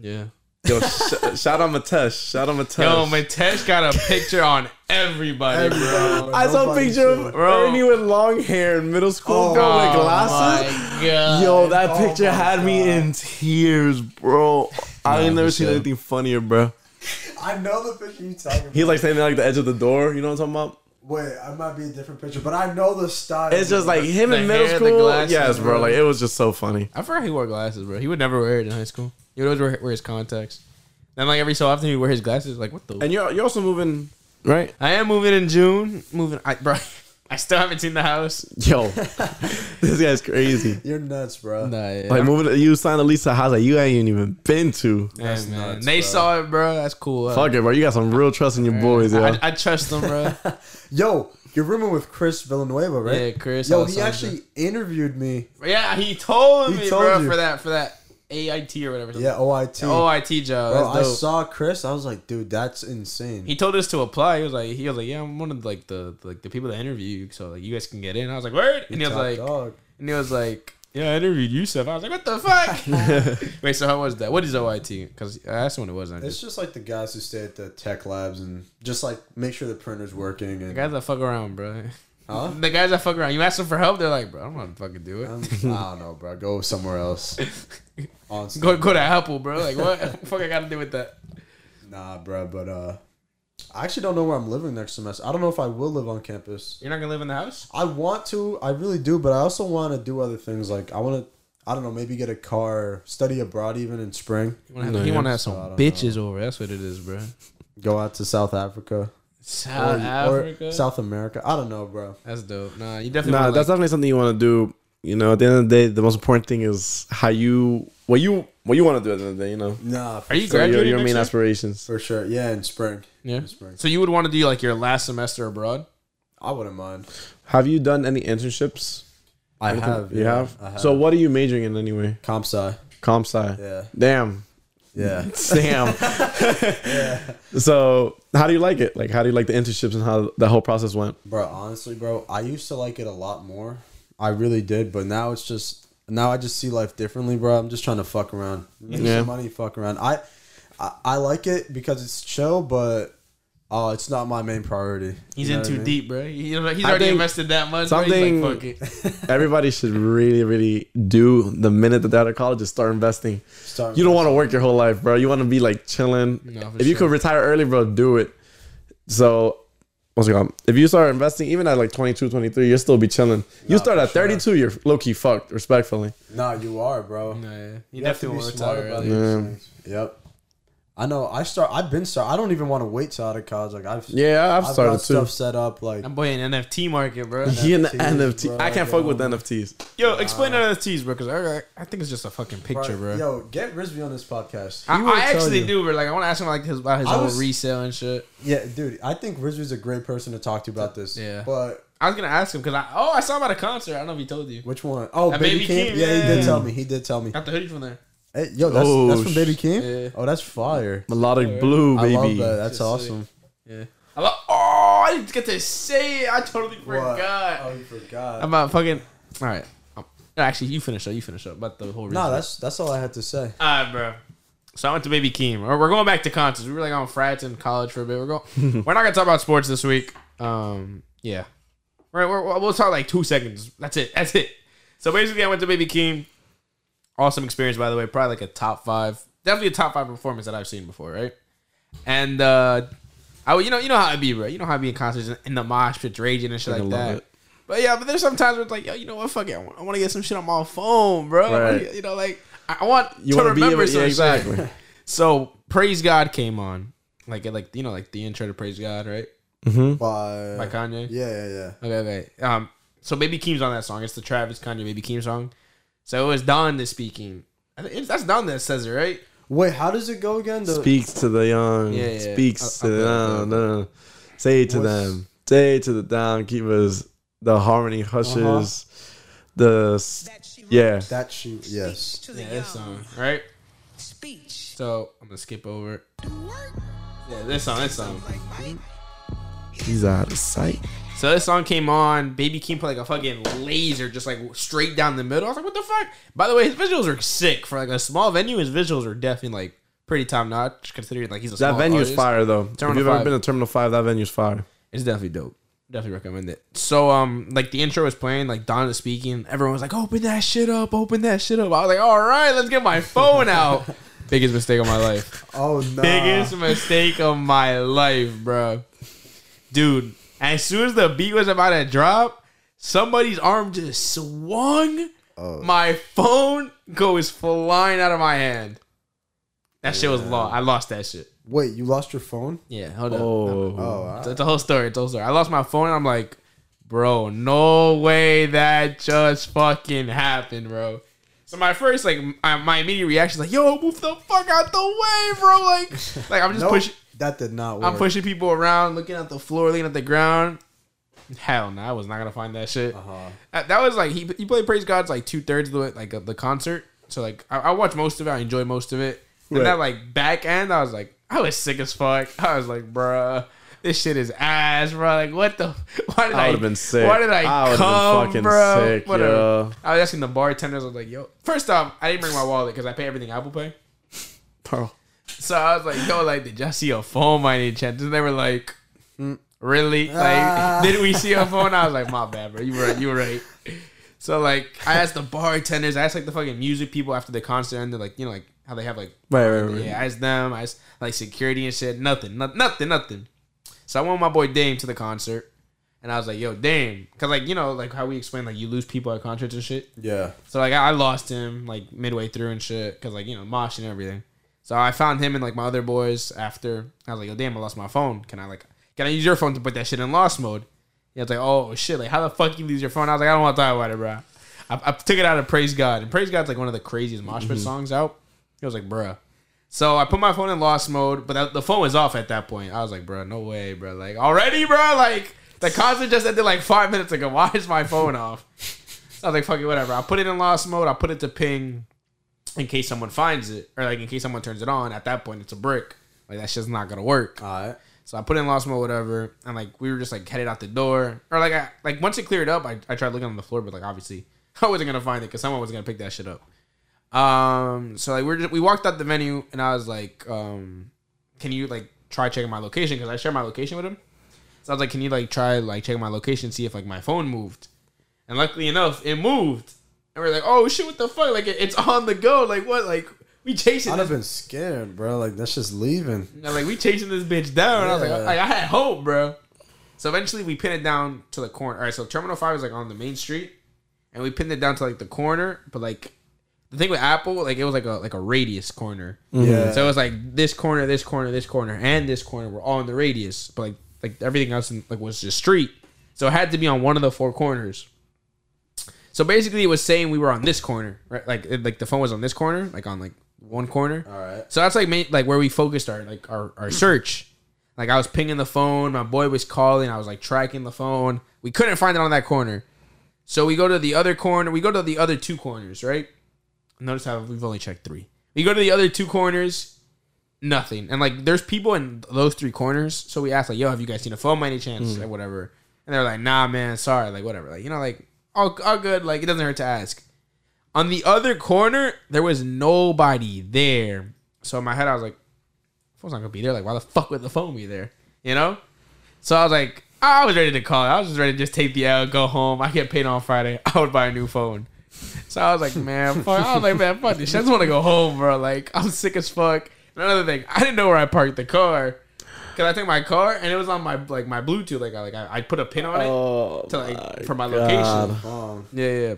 Yeah. Yo, sh- shout out Matesh. Shout out Matesh. Yo, Matesh got a picture on everybody, bro. I saw a Nobody picture of should. Bro. Ernie with long hair in middle school, Oh, bro, with Oh glasses. my god. Yo, that Oh picture my had me God. in tears, bro. I ain't never seen sure. anything funnier, bro. I know the picture you talking about. He's like standing like the edge of the door. You know what I'm talking about? Wait, I might be a different picture, but I know the style. It's just like him The in middle hair, the school. glasses, yes, bro. bro. Like it was just so funny. I forgot he wore glasses, bro. He would never wear it in high school. He would always wear, wear his contacts. Then like every so often he'd wear his glasses. Like what the? And you're you're also moving, right? I am moving in June. Moving, I, bro. I still haven't seen the house. Yo, this guy's crazy. You're nuts, bro. Nah, yeah. Like moving, you signed a lease to a house that you ain't even been to. Yeah, That's man. nuts, they bro. saw it, bro. That's cool. Uh, Fuck it, bro. You got some real trust in your boys, yo. I, I trust them, bro. Yo, you're rooming with Chris Villanueva, right? Yeah, Chris Yo, he actually interviewed me. yeah, he told He me, told bro, you. for that for that AIT or whatever. Yeah, OIT. OIT job. Bro, I saw Chris. I was like, dude, that's insane. He told us to apply. He was like, he was like, yeah, I'm one of like the like the people that interview you, so like you guys can get in. I was like, word, and he was like, dog. and he was like, yeah, I interviewed Yousef. I was like, what the fuck? Wait, so how was that? What is OIT? Because I asked him what it was. And It's just, just like the guys who stay at the tech labs and just like make sure the printer's working the and guys that fuck around, bro. Huh? The guys that fuck around. You ask them for help, they're like, bro, I don't want to fucking do it. Um, I don't know, bro. Go somewhere else. Honestly, Go go to Apple, bro. Like what? the fuck I got to do with that? nah, bro. But uh, I actually don't know where I'm living next semester. I don't know if I will live on campus. You're not gonna live in the house? I want to. I really do, but I also want to do other things. Like I want to. I don't know. Maybe get a car, study abroad even in spring. You want to No, have, yeah. wanna have So some I don't bitches over. That's what it is, bro. Go out to South Africa. South or, Africa. or South America. I don't know, bro. That's dope. Nah, you definitely. Nah, that's like, definitely something you want to do. You know, at the end of the day, the most important thing is how you what you what you want to do at the end of the day. You know, Nah, for Are you so your, graduating your next main year? aspirations. For sure. Yeah, in spring. yeah. In spring. So you would want to do like your last semester abroad? I wouldn't mind. Have you done any internships? I Anything? have. You yeah, have? I have. So what are you majoring in anyway? comp sci. Comp sci. Yeah. Damn. Yeah. Damn. Yeah. So how do you like it? Like how do you like the internships and how the whole process went? Bro, honestly, bro, I used to like it a lot more. I really did, but now it's just now I just see life differently, bro. I'm just trying to fuck around, make Yeah. some money, fuck around. I, I I like it because it's chill, but oh, it's not my main priority. He's in too I mean? deep, bro. He- He's I already invested that much. Bro. He's something- like, fuck it. Everybody should really, really do the minute that they're out of college is start investing. Start- You don't want to work your whole life, bro. You want to be like chilling. No, for if you could retire early, bro, do it. So, what's it called? If you start investing, even at like 22, 23, you'll still be chilling. You start for at 32, you're low key fucked, respectfully. Nah, you are, bro. Nah, yeah. You, You have to definitely be want to retire early. Yeah. Yep. I know. I start. I've been start. I don't even want to wait till out of college. Like I've. Yeah, I've, I've started got too. stuff set up. Like I'm boy in NFT market, bro. He in the NFT. bro, I can't yo. fuck with NFTs. Yo, explain NFTs, bro, because I, I think it's just a fucking picture, bro. Yo, get Rizvi on this podcast. I, I actually you. do, bro. Like, I want to ask him like his about his I whole was- resale and shit. Yeah, dude. I think Rizvi's a great person to talk to about this. Yeah. But I was gonna ask him because I oh I saw him at a concert. I don't know if he told you. which one? Oh, At Baby, Baby Keem. Keem, Yeah, he did tell me. He did tell me. Got the hoodie from there. Hey, yo, that's Oh, that's from Baby Keem. Yeah. Oh, that's fire. Melodic blue, I baby. love that. That's Shit's awesome. Yeah. I love. Oh, I didn't get to say it. I totally What? forgot. Oh, you forgot. I'm about fucking. All right. Um, Actually, you finish up. You finish up about the whole. no, that's that's all I had to say. All right, bro. So I went to Baby Keem. We're we're going back to concerts. We were like on frats in college for a bit. We're going. we're not gonna talk about sports this week. Um, yeah. Right. We're, we're- we'll talk like two seconds. That's it. That's it. So basically, I went to Baby Keem. Awesome experience, by the way. Probably like a top five, definitely a top five performance that I've seen before, right? And uh, I, would- you know, you know how I be, bro. You know how I be in concerts in- in the mosh pits, raging and shit like that. it. But yeah, but there's sometimes where it's like, yo, you know what? Fuck it. I want to get some shit on my phone, bro. Right. You know, like I, I want You to want be remember able, some yeah, shit. exactly. So praise God came on, like like you know, like the intro to praise God, right? Mm-hmm. By, By Kanye. yeah, yeah, yeah. Okay, okay. Um, so Baby Keem's on that song. It's the Travis Kanye Baby Keem song. So it was Don that's speaking. I think that's Don that says it, right? Wait, how does it go again? The, Speaks to the young. Yeah, yeah. Speaks I'll- to I'll the put it down. down. Say to What's- them. Say to the down keepers. The harmony uh-huh. hushes. The yeah. that shoot. Yes. To the Yeah, this song, right? Speech. So I'm gonna skip over. it. Yeah, this song, this song. He's out of sight. So this song came on. Baby Keem put like a fucking laser just like straight down the middle. I was like, what the fuck? By the way, his visuals are sick for like a small venue. His visuals are definitely like pretty top notch considering like he's a That small venue's artist. fire though. if Terminal you've ever been to Terminal Five, that venue's fire. It's definitely dope. Definitely recommend it. So um like the intro was playing, like Don is speaking, everyone was like, Open that shit up, open that shit up. I was like, All right, let's get my phone out. Biggest mistake of my life. Oh no. Biggest mistake of my life, bro. Dude, as soon as the beat was about to drop, somebody's arm just swung. Oh. My phone goes flying out of my hand. That shit was lost. I lost that shit. Wait, you lost your phone? Yeah, hold up. Oh. Oh, It's, it's a whole story. It's a whole story. I lost my phone and I'm like, bro, no way that just fucking happened, bro. So my first like my, uh, my immediate reaction is like, yo, move the fuck out the way, bro. Like, like I'm just Nope, pushing. That did not work. I'm pushing people around, looking at the floor, looking at the ground. Hell no, I was not gonna find that shit. Uh-huh. That, that was like he he played Praise God's like two thirds of the like of the concert. So like I, I watched most of it, I enjoyed most of it. And Right. that like back end, I was like, I was sick as fuck. I was like, bruh, this shit is ass, bro. Like what the? Why did I I? would've been sick. Why did I, I come, fucking bro? sick, Whatever. yo. I was asking the bartenders. I was like, yo. First off, I didn't bring my wallet because I pay everything Apple Pay. Bro. So I was like, yo, like, did y'all see a phone by any chance? And they were like, Mm. really? Like, Ah. did we see a phone? I was like, my bad, bro. You were right. You were right. So like, I asked the bartenders, I asked like the fucking music people after the concert, and they're like, you know, like how they have like, Right, right, right. yeah, I asked them, I asked like security and shit. Nothing, no- nothing, nothing. So I went with my boy Dame to the concert, and I was like, yo, Dame, because like you know, like how we explain like you lose people at concerts and shit. Yeah. So like I I lost him like midway through and shit because like you know mosh and everything. So I found him and like my other boys after. I was like, "Yo, damn, I lost my phone. Can I like can I use your phone to put that shit in lost mode?" He was like, "Oh shit, like how the fuck you lose your phone?" I was like, "I don't want to talk about it, bro." I, I took it out of Praise God, and Praise God's like one of the craziest mosh pit mm-hmm. songs out. He was like, "Bruh." So I put my phone in lost mode, but the phone was off at that point. I was like, "Bruh, no way, bro. Like already, bro. Like the concert just ended like five minutes ago. Why is my phone off?" So I was like, fuck it, whatever. I put it in lost mode. I put it to ping in case someone finds it, or like in case someone turns it on. At that point, it's a brick. Like that shit's not gonna work. All right. So I put in lost mode, whatever, and like we were just like headed out the door, or like I like once it cleared up, I, I tried looking on the floor, but like obviously I wasn't gonna find it because someone was gonna pick that shit up. Um, so like we we're just, we walked out the venue, and I was like, um, can you like try checking my location because I share my location with him. So I was like, can you like try like checking my location, see if like my phone moved, and luckily enough, it moved, and we are like, oh shit, what the fuck? Like it's on the go, like what? Like we chasing I'd this have been scared, bro. Like that's just leaving. you know, like we chasing this bitch down. I was like, Yeah. like, I had hope, bro. So eventually we pinned it down to the corner. All right, so Terminal Five is like on the main street, and we pinned it down to like the corner. But like the thing with Apple, like it was like a like a radius corner. Mm-hmm. Yeah. So it was like this corner, this corner, this corner, and this corner were all in the radius. But like like everything else in, like was just street. So it had to be on one of the four corners. So basically, it was saying we were on this corner, right? Like it, like the phone was on this corner, like on like one corner. All right. So that's like main, like where we focused our like our, our search. Like I was pinging the phone, my boy was calling, I was like tracking the phone. We couldn't find it on that corner. So we go to the other corner. We go to the other two corners, right? Notice how we've only checked three. We go to the other two corners, nothing. And like there's people in those three corners. So we asked like, "Yo, have you guys seen a phone by any chance?" Mm-hmm. Or whatever. And they're like, "Nah, man, sorry." Like whatever. Like you know, like all, all good. Like it doesn't hurt to ask. On the other corner, there was nobody there. So in my head, I was like, phone's not gonna be there. Like, why the fuck would the phone be there? You know? So I was like, I was ready to call. I was just ready to just take the L, go home. I get paid on Friday. I would buy a new phone. So I was like, man, fuck. I was like, man, fuck this. I just want to go home, bro. Like, I'm sick as fuck. And another thing, I didn't know where I parked the car. Cause I took my car and it was on my like my Bluetooth. Like I like I, I put a pin on it Oh, to like my for my God. location. Um, Yeah, yeah.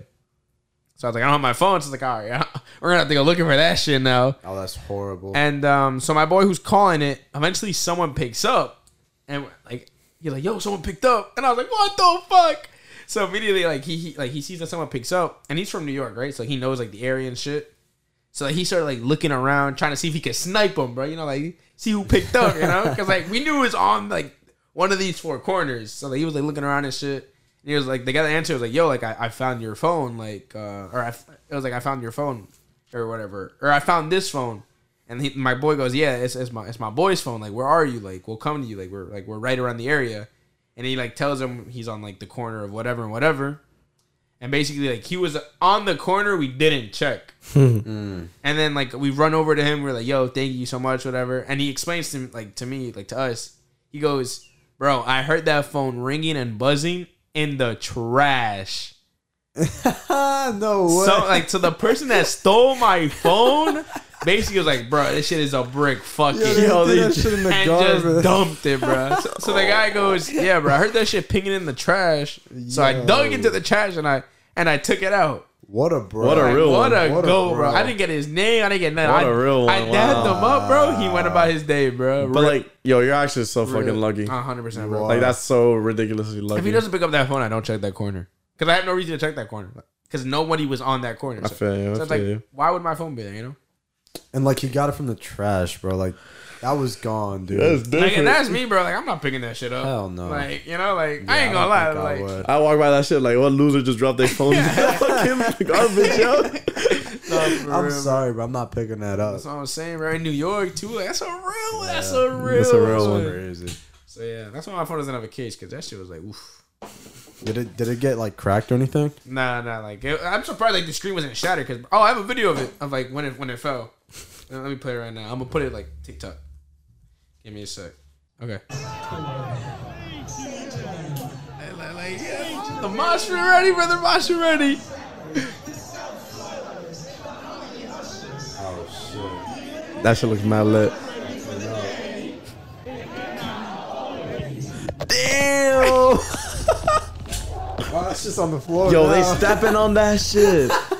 So I was like, I don't have my phone. So it's like, all right, we're gonna have to go looking for that shit now. oh, that's horrible. And um, so my boy who's calling it, eventually someone picks up, and like he's like, "Yo, someone picked up," and I was like, "What the fuck?" So immediately, like he, he like he sees that someone picks up, and he's from New York, right? So he knows like the area and shit. So like, he started like looking around, trying to see if he could snipe him, bro. You know, like see who picked up, you know? Because like we knew it was on like one of these four corners. So like, he was like looking around and shit. And he was like, they got the that answered was like, "Yo, like I, I found your phone, like, uh, or I, it was like I found your phone, or whatever, or I found this phone." And he, my boy goes, "Yeah, it's, it's my it's my boy's phone. Like, where are you? Like, we'll come to you. Like, we're like we're right around the area." And he like tells him he's on like the corner of whatever and whatever. And basically, like he was on the corner, we didn't check. Hmm. Mm. And then like we run over to him, we're like, "Yo, thank you so much, whatever." And he explains to like to me, like to us, he goes, "Bro, I heard that phone ringing and buzzing in the trash." no way. So like, so the person that stole my phone basically was like, "Bro, this shit is a brick. Fuck yeah, it." Yo, threw they that shit in the and just dumped it, bro. So, so the guy goes, "Yeah, bro, I heard that shit pinging in the trash." So I dug into the trash and I and I took it out. What a bro. What a real what one. a What a go, bro. bro. I didn't get his name. I didn't get nothing. What I, a real I one. dabbed Wow. him up, bro. He went about his day, bro. But like, yo, you're actually so fucking lucky. hundred percent, bro. Like that's so ridiculously lucky. If he doesn't pick up that phone, I don't check that corner because I have no reason to check that corner because nobody was on that corner. I feel you. I so it's feel like, you. why would my phone be there? You know, And like he got it from the trash, bro. Like that was gone, dude. That's like and that's me, bro. Like I'm not picking that shit up. Hell no. Like you know, like Yeah, I ain't gonna lie. don't I Like would. I walk by that shit like, what loser just dropped their phone? fucking garbage, yo. no, I'm real. sorry, but I'm not picking that up. That's what I'm saying, bro. In New York too. Like, that's a real. That's a real. That's a real one. Crazy. So yeah, that's why my phone doesn't have a case because that shit was like, oof. Did it did it get like cracked or anything? Nah, nah. Like it, I'm surprised like the screen wasn't shattered because oh, I have a video of it of like when it when it fell. Let me play it right now. I'm gonna put it like TikTok. Give me a sec. Okay. Hey, like, like, yeah, the mosh ready, brother. Mosh pit ready. Oh shit. That shit looks mad lit. Damn. Oh, that's just on the floor. Yo, now. they stepping on that shit.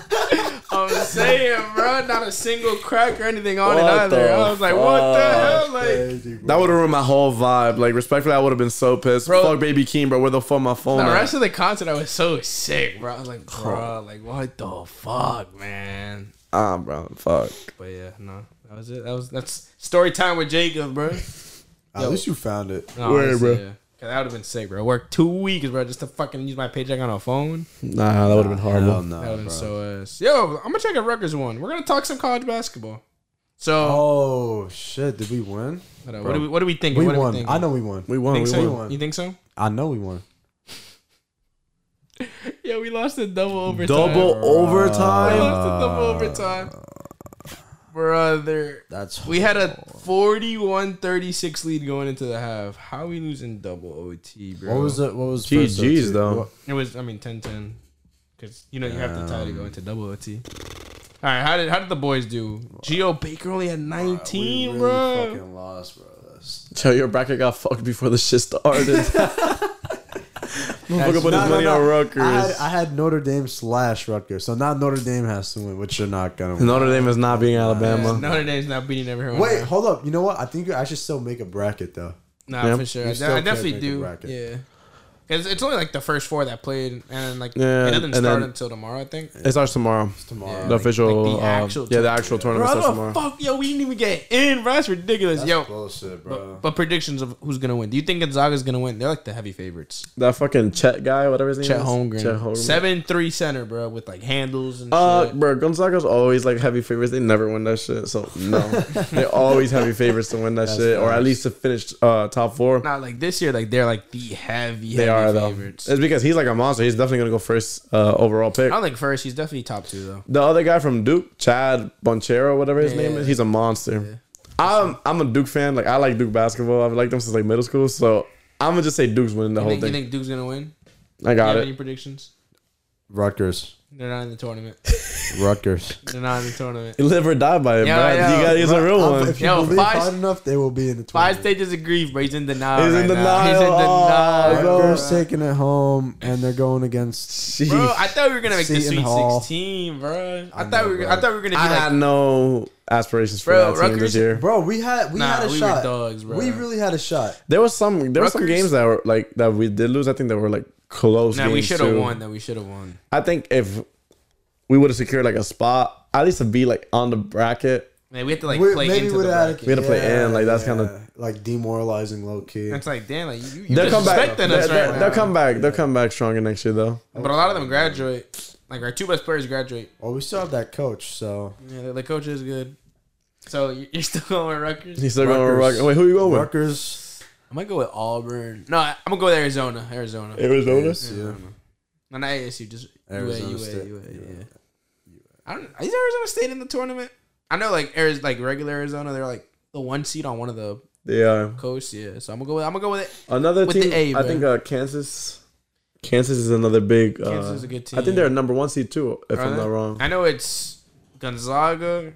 I'm saying, bro, not a single crack or anything on it either. I was like, what the hell? Like, Crazy. That would have ruined my whole vibe. Like, respectfully, I would have been so pissed. Bro. Fuck Baby Keem, bro. Where the fuck my phone the at? rest of the concert, I was so sick, bro. I was like, bro, like, what the fuck, man? Ah, bro. Fuck. But yeah, no, that was it. That was that's story time with Jakov, bro. At least you found it. No, Where, honestly, bro? Yeah. Cause that would have been sick, bro. I worked two weeks, bro, just to fucking use my paycheck on a phone. Nah, that would have been horrible. Hell no, that would have been bro. so ass. Yo, I'm gonna check out Rutgers one. We're gonna talk some college basketball. So, Oh shit! Did we win? what, what do we what do we think? We what won. we? I know we won. We won. Think We so? won. won. You think so? I know we won. Yeah, we lost a double overtime. Double We overtime. lost a double overtime. Uh, Brother, That's we had a 41-36 lead going into the half. How are we losing double OT, bro? What was it? What was GG's first OT? though. It was, I mean, 10-10. Because, you know, you have to tie to go into double OT. All right, how did how did the boys do? Geo Baker only had 19, we really bro. fucking lost, bro. That's- Yo, your bracket got fucked before the shit started. Motherfucker put No, his money no. on Rutgers. I had, I had Notre Dame slash Rutgers, so now Notre Dame has to win, which you're not gonna. win. Notre Dame is not being Alabama. Notre Dame's not beating everyone. Wait, hold up. You know what? I think I should still make a bracket though. Nah, Yeah. for sure. I, I definitely do. Yeah. Because it's only like the first four that played, and like Yeah, it doesn't start then- until tomorrow, I think. It starts tomorrow. Tomorrow. Yeah. The official, like the uh, actual yeah, the tournament. actual Bro, tournament starts tomorrow. fuck, yo, we didn't even get in, bro. That's ridiculous, That's yo. bullshit, bro. But, but predictions of who's gonna win? Do you think Gonzaga's gonna win? They're like the heavy favorites. That fucking Chet guy, whatever his name Chet is. Holmgren, Chet Holmgren. seven three center, bro, with like handles and Uh, shit. bro, Gonzaga's always like heavy favorites. They never win that shit. So no, they're always heavy favorites to win that That's shit, or at least to finish uh, top four. Not like this year, like they're like the heavy, They heavy are though. favorites. It's because he's like a monster. He's definitely gonna go first uh, overall pick. I don't think first. He's definitely top two though. The other guy from Duke, Chad Banchero, whatever his Yeah. name is, he's a monster. I'm I'm a Duke fan. Like I like Duke basketball. I've liked them since like middle school. So I'm gonna just say Duke's winning the You whole think, you think Duke's gonna win? I you got have it. any predictions? Rutgers. They're not in the tournament. Rutgers. They're not in the tournament. You live or die by it, Yeah, bro. yeah. You got he's a real Um, one. If you Yo, believe five- hard enough, they will be in the Five tournament. stages of grief, but he's in denial. He's in right now. denial. He's in Oh, denial. bro. Rutgers taking it home, and they're going against. Jeez. Bro, I thought we were gonna make the Seton Sweet Hall. Sixteen, bro. I, I thought know, we were. bro. I thought we were gonna be I like, had no aspirations for Bro, that team this year. Bro, we had we Nah, had a we were shot. dogs, bro. We really had a shot. There was some there were some Rutgers- games that were like that we did lose. I think that were like close. Nah, games we should have won. That we should have won. I think if we would have secured like a spot, at least to be like on the bracket. Man, we have to like We- play into the bracket. We had to play in, like, that's kinda- like demoralizing, low key. It's like damn, like you, you They'll come back. disrespecting They'll, us they'll- right they'll come back. They'll come back stronger next year though. But a lot of them graduate. Like our two best players graduate. Well, we still have that coach, so Yeah, the, the coach is good. So you- you're still going with Rutgers? He's still going with Rutgers. Rutgers. Wait, who are you going with? Rutgers. I might go with Auburn. No, I- I'm gonna go with Arizona. Arizona. Arizona. Yeah. No, not ASU. Just Arizona UA, State. UA, UA, yeah. I don't. Is Arizona State in the tournament? I know, like Arizona, like regular Arizona, they're like the one seed on one of the Yeah. coasts. Yeah, so I'm gonna go. With, I'm gonna go with it. Another With the team. A, I think uh, Kansas. Kansas is another big. Uh, Kansas is a good team. I think they're a number one seed too, if Are I'm they? not wrong. I know it's Gonzaga,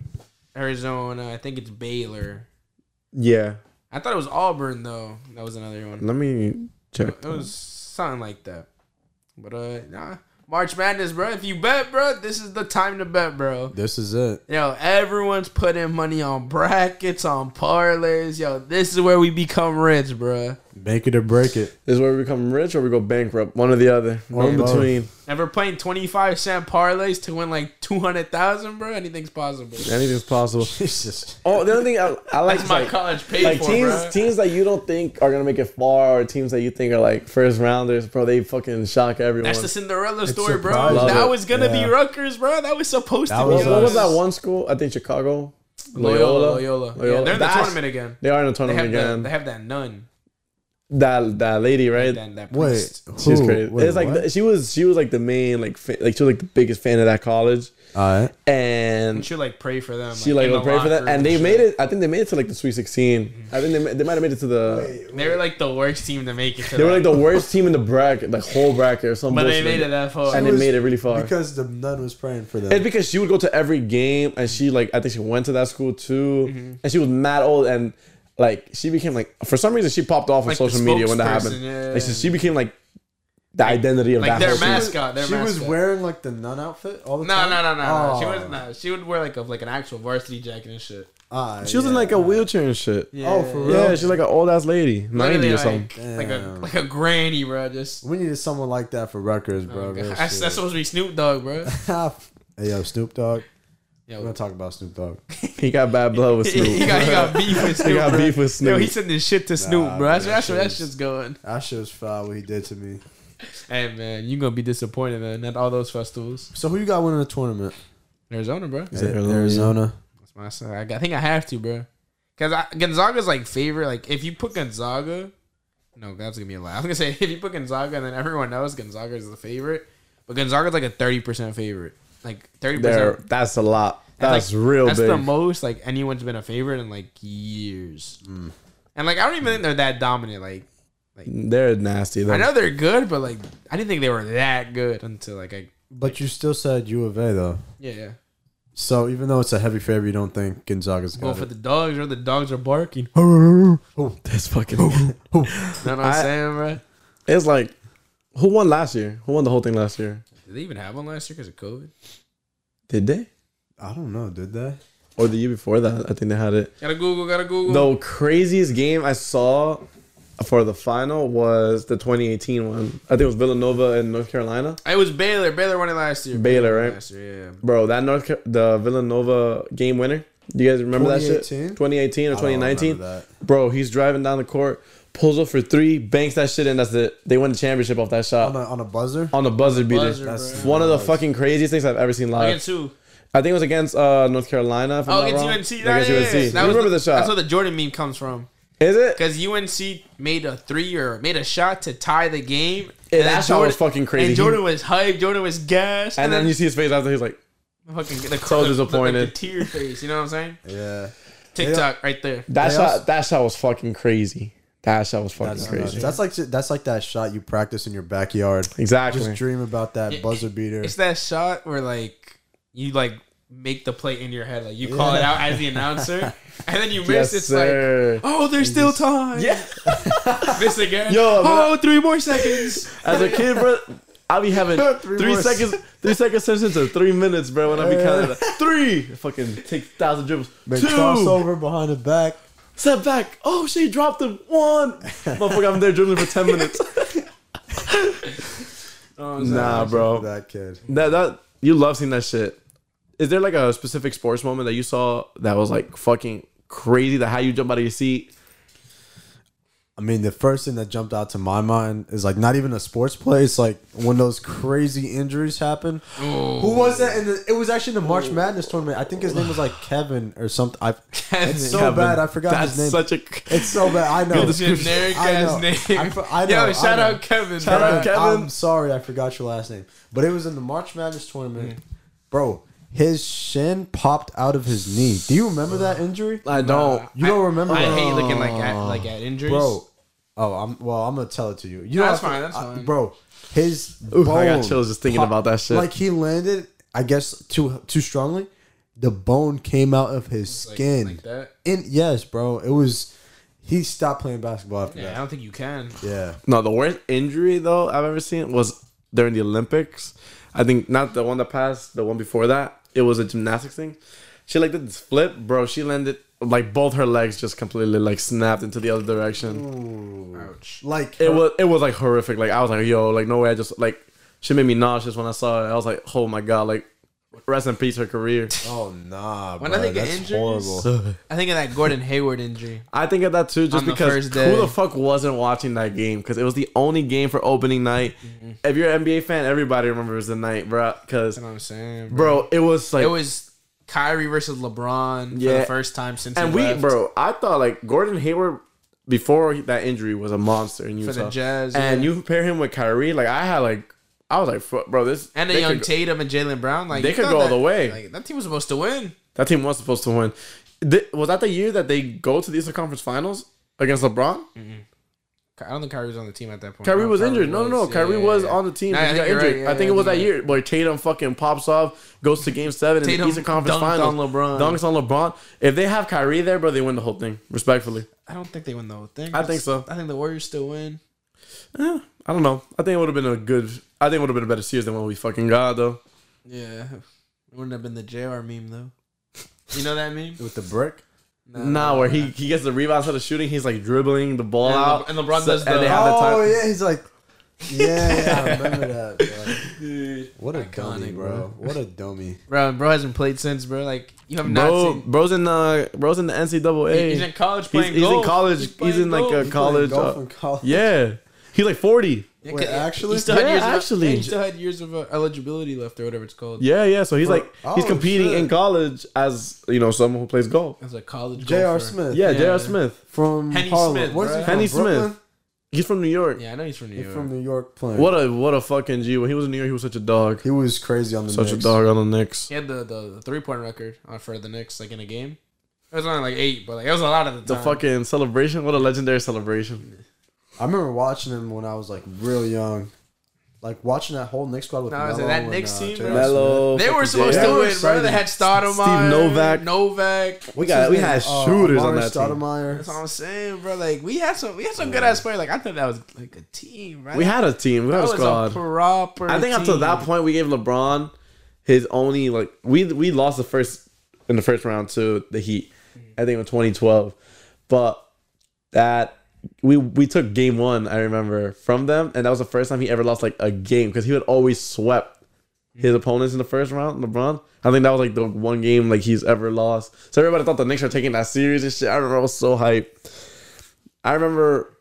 Arizona. I think it's Baylor. Yeah. I thought it was Auburn though. That was another one. Let me check. It was something like that. But uh, nah. March Madness, bro. If you bet, bro, this is the time to bet, bro. This is it. Yo, everyone's putting money on brackets, on parlays. Yo, this is where we become rich, bro. Make it or break it. This is where we become rich or we go bankrupt. One or the other. One in between. And we're playing 25 cent parlays to win like 200,000, bro. Anything's possible. Anything's possible. Jesus. Oh, the other thing I, I like That's is my like, college paid like for, teams bro. teams that you don't think are gonna make it far, or teams that you think are like first rounders, bro. They fucking shock everyone. That's the Cinderella It's story, bro. Love That it. was gonna Yeah. be Rutgers, bro. That was supposed That to was be. what, what was that one school? I think Chicago. Loyola, Loyola. Yeah, they're in the That's- tournament again. They are in the They tournament the, again. they have that nun. That that lady, right? That, that Wait. priest. She's crazy. Wait, it's like the- she was she was like the main like fa- like she was like the biggest fan of that college, All right. And and she like pray for them. she like in would pray for that, locker and they shit. made it. I think they made it to like the Sweet 16. I think they they might have made it to the. They were like the worst team to make it. To They were like the worst team in the bracket, like whole bracket or something. but they made it that far. and they made it really far. Because the nun was praying for them. It's because she would go to every game, and she like I think she went to that school too, mm-hmm. and she was mad old, and like she became like for some reason she popped off on Like the social media when that happened. yeah. Like, so she became like the identity of like that their whole team. mascot. Their she mascot. was wearing like the nun outfit all the No, time. no, no, no, no. She Oh. was no. She would wear like a like an actual varsity jacket and shit. Ah, She was in like a wheelchair and shit. Yeah. Oh, for real? Yeah, she's like an old ass lady, Literally, ninety or like, something. Like a like a granny, bro. Just We needed someone like that for Rutgers, bro. oh, Real that's, that's supposed to be Snoop Dogg, bro. hey, yo, Snoop Dogg. We're Yo, gonna talk about Snoop Dogg. He got bad blood with Snoop. he got he got beef with Snoop. He got bro. beef with Snoop. Yo, he sent this shit to Snoop, Nah, bro. That's, man, that's where that shit shit's going. That shit was foul. What he did to me. Hey man, you gonna be disappointed, man. At all those festivals, So who you got winning the tournament? Arizona, bro. Is it Arizona? Arizona. That's my side. I, I think I have to, bro. Cause I, Gonzaga's like favorite. Like if you put Gonzaga, no, that's gonna be a lie. I was gonna say if you put Gonzaga and then everyone knows Gonzaga is the favorite, but Gonzaga's like a thirty percent favorite. Like thirty There, percent. that's a lot. That's like, real That's big. the most like anyone's been a favorite in like years. And like I don't even think they're that dominant. Like like They're nasty. Though. I know they're good, but like I didn't think they were that good until like I But you still said U of A though. yeah yeah. So even though it's a heavy favorite, you don't think Gonzaga's Go got for it. the dogs or the dogs are barking. Oh, oh, That's fucking. Oh, oh. You know what I'm I- saying, bro? it's like, who won last year? Who won the whole thing last year? Did they even have one last year because of COVID? Did they? I don't know. Did they? Or the year before that? I think they had it. Gotta Google, gotta Google. The craziest game I saw for the final was the 2018 one. I think it was Villanova and North Carolina. It was Baylor. Baylor won it last year. Baylor, right? Last year, yeah. Bro, that North Car- the Villanova game winner. Do you guys remember that shit? 2018? 2018 or I don't 2019? that. Bro, he's driving down the court, pulls up for three, banks that shit in. That's it. They win the championship off that On shot a, on a buzzer. on a buzzer beater. Buzzer, That's bro. One of the fucking craziest things I've ever seen live. Against who? I think it was against uh, North Carolina. If I'm Oh, not against wrong. UNC. Yeah, Nah, against yeah, UNC. yeah. You That remember the, the shot? That's where the Jordan meme comes from. Is it? Because UNC made a three or made a shot to tie the game. Yeah, and that then shot was fucking crazy. And Jordan was hyped. Jordan was gassed. and then you see his face after he's like, fucking the, So the, disappointed. The, like the tear face. You know what I'm saying? Yeah. TikTok right there. that They shot. also- that shot was fucking crazy. That shot was fucking That's crazy. nuts. That's like that's like that shot you practice in your backyard. Exactly. Just dream about that It- buzzer beater. It's that shot where like you like make the play in your head. Like you call it out as the announcer, and then you miss. yes, it's sir. like, oh, there's still time. yeah. Miss again. Yo, oh, three more seconds. As a kid, bro, I'll be having Three three, seconds, three second sessions to three minutes, bro. When I be counting, like, three, fucking take thousand dribbles, Make two, crossover behind the back. Step back. Oh, she dropped him. One, motherfucker, I'm there dribbling for ten minutes. Oh, nah, bro. That kid. That that you love seeing that shit. Is there like a specific sports moment that you saw that was like fucking crazy? That how you jump out of your seat? I mean, the first thing that jumped out to my mind is like not even a sports play. It's like when those crazy injuries happen. Who was that? And it was actually the March Madness tournament. I think his name was like Kevin or something. I, it's so Kevin. bad. I forgot That's his name. such a. it's so bad. I know. Good generic I ass name. I, I know. Yo, shout know. out Kevin. Shout bro. out Kevin. I'm sorry, I forgot your last name. But it was in the March Madness tournament, bro. His shin popped out of his knee. Do you remember that injury? I don't. You don't remember? I that? hate looking like at like at injuries, bro. Oh, I'm well. I'm gonna tell it to you. You know, That's fine, that's to- uh, fine. bro. His Ooh, bone I got chills just thinking pop- about that shit. Like he landed, I guess too too strongly. The bone came out of his Like- skin. like that. In yes, bro. It was. He stopped playing basketball after that. Yeah, I that. don't think you can. Yeah. No, the worst injury though I've ever seen was during the Olympics. I think not the one that passed, the one before that. It was a gymnastics thing. She like did this flip, bro. She landed like both her legs just completely like snapped into the other direction. Ouch. Like It her- was it was like horrific. Like I was like, yo, like no way. I just like she made me nauseous when I saw it. I was like, oh my god, like rest in peace her career. Oh nah, When bro, I think of injuries- horrible. I think of that Gordon Hayward injury. I think of that too, just On the because first who the fuck wasn't watching that game? Because it was the only game for opening night. Mm-hmm. If you're an NBA fan, everybody remembers the night, bro. Because That's what I'm saying, bro, it was like it was Kyrie versus LeBron for the first time since And we, left bro, I thought like Gordon Hayward before that injury was a monster in Utah. for the Jazz. and yeah. you compare him with Kyrie, like I had like, I was like, bro, this and a young go- Tatum and Jaylen Brown, like They could go all the way. Like, that team was supposed to win. that team was supposed to win. Was that the year that they go to the Eastern Conference Finals against LeBron? I don't think Kyrie was on the team at that point. Kyrie No, was injured. No, no, no. Yeah, Kyrie yeah, was yeah. on the team. Nah, I he think got injured. right. Yeah, I think yeah, it was that year. Boy, Tatum fucking pops off, goes to Game Seven in Tatum the Eastern Conference dunked Finals. on LeBron. Dunks on LeBron. If they have Kyrie there, bro, they win the whole thing. Respectfully, I don't think they win the whole thing. I think so. I think the Warriors still win. Eh, I don't know. I think it would have been a good. I think it would have been a better series than what we fucking got though. Yeah, it wouldn't have been the JR meme though. You know that meme? with the brick. No, Nah, where he, he gets the rebound instead of shooting, he's like dribbling the ball And Le- out, and LeBron So- does and the- they have the Oh time. yeah, he's like, yeah, yeah, I remember that. bro. Dude, What a Iconic, dummy, bro. bro. What a dummy. bro, bro hasn't played since, bro. Like you have not Bro, seen. bro's in the bro's in the NCAA. He's in college He's, playing he's in college. He's, playing in like golf. a college. played golf uh, in college. yeah, he's like forty. Yeah, Wait, 'cause actually? he still had Yeah, years of- actually. yeah, he still had years of uh, eligibility left, or whatever it's called. Yeah, yeah. So he's For- like he's oh, competing shit. in college as you know someone who plays golf. As a college J.R. Smith. Yeah, Yeah. J.R. Smith. From Henny Harlem. Smith, Where's he from? Henny Brooklyn? Smith. He's from New York. Yeah, I know he's from New York. He's from New York playing. What a what a fucking G. When he was in New York, he was such a dog. He was crazy on the Such Knicks. a dog on the Knicks. He had the, the, the three point record for the Knicks, like in a game. It was only like eight, but like it was a lot of the time. The fucking celebration. What a legendary celebration. I remember watching him when I was like real young. Like watching that whole Knicks squad with Nah, Melo that and, Knicks uh, team, J.R. Melo. They were supposed J.R. to They were win, bro. They had Stoudemire, Steve Novak. Novak. We got we had Uh, shooters on Amar'e that team. Stoudemire. That's what I'm saying, bro. Like we had some, we had some good ass players. Like I thought that was like a team, right? We had a team. We that had a was squad. a proper. I think up to that point we gave LeBron his only like we we lost the first in the first round to the Heat. I think in 2012, but that we we took game one. I remember from them, and that was the first time he ever lost like a game because he would always swept his opponents in the first round. LeBron, I think that was like the one game like he's ever lost. So everybody thought the Knicks were taking that series and shit. I remember I was so hyped. I remember,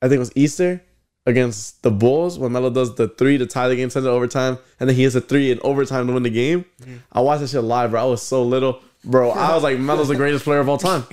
I think it was Easter against the Bulls when Melo does the three to tie the game, send it overtime, and then he hits a three in overtime to win the game. Mm-hmm. I watched that shit live, bro. I was so little. Bro, I was like, Melo's the greatest player of all time.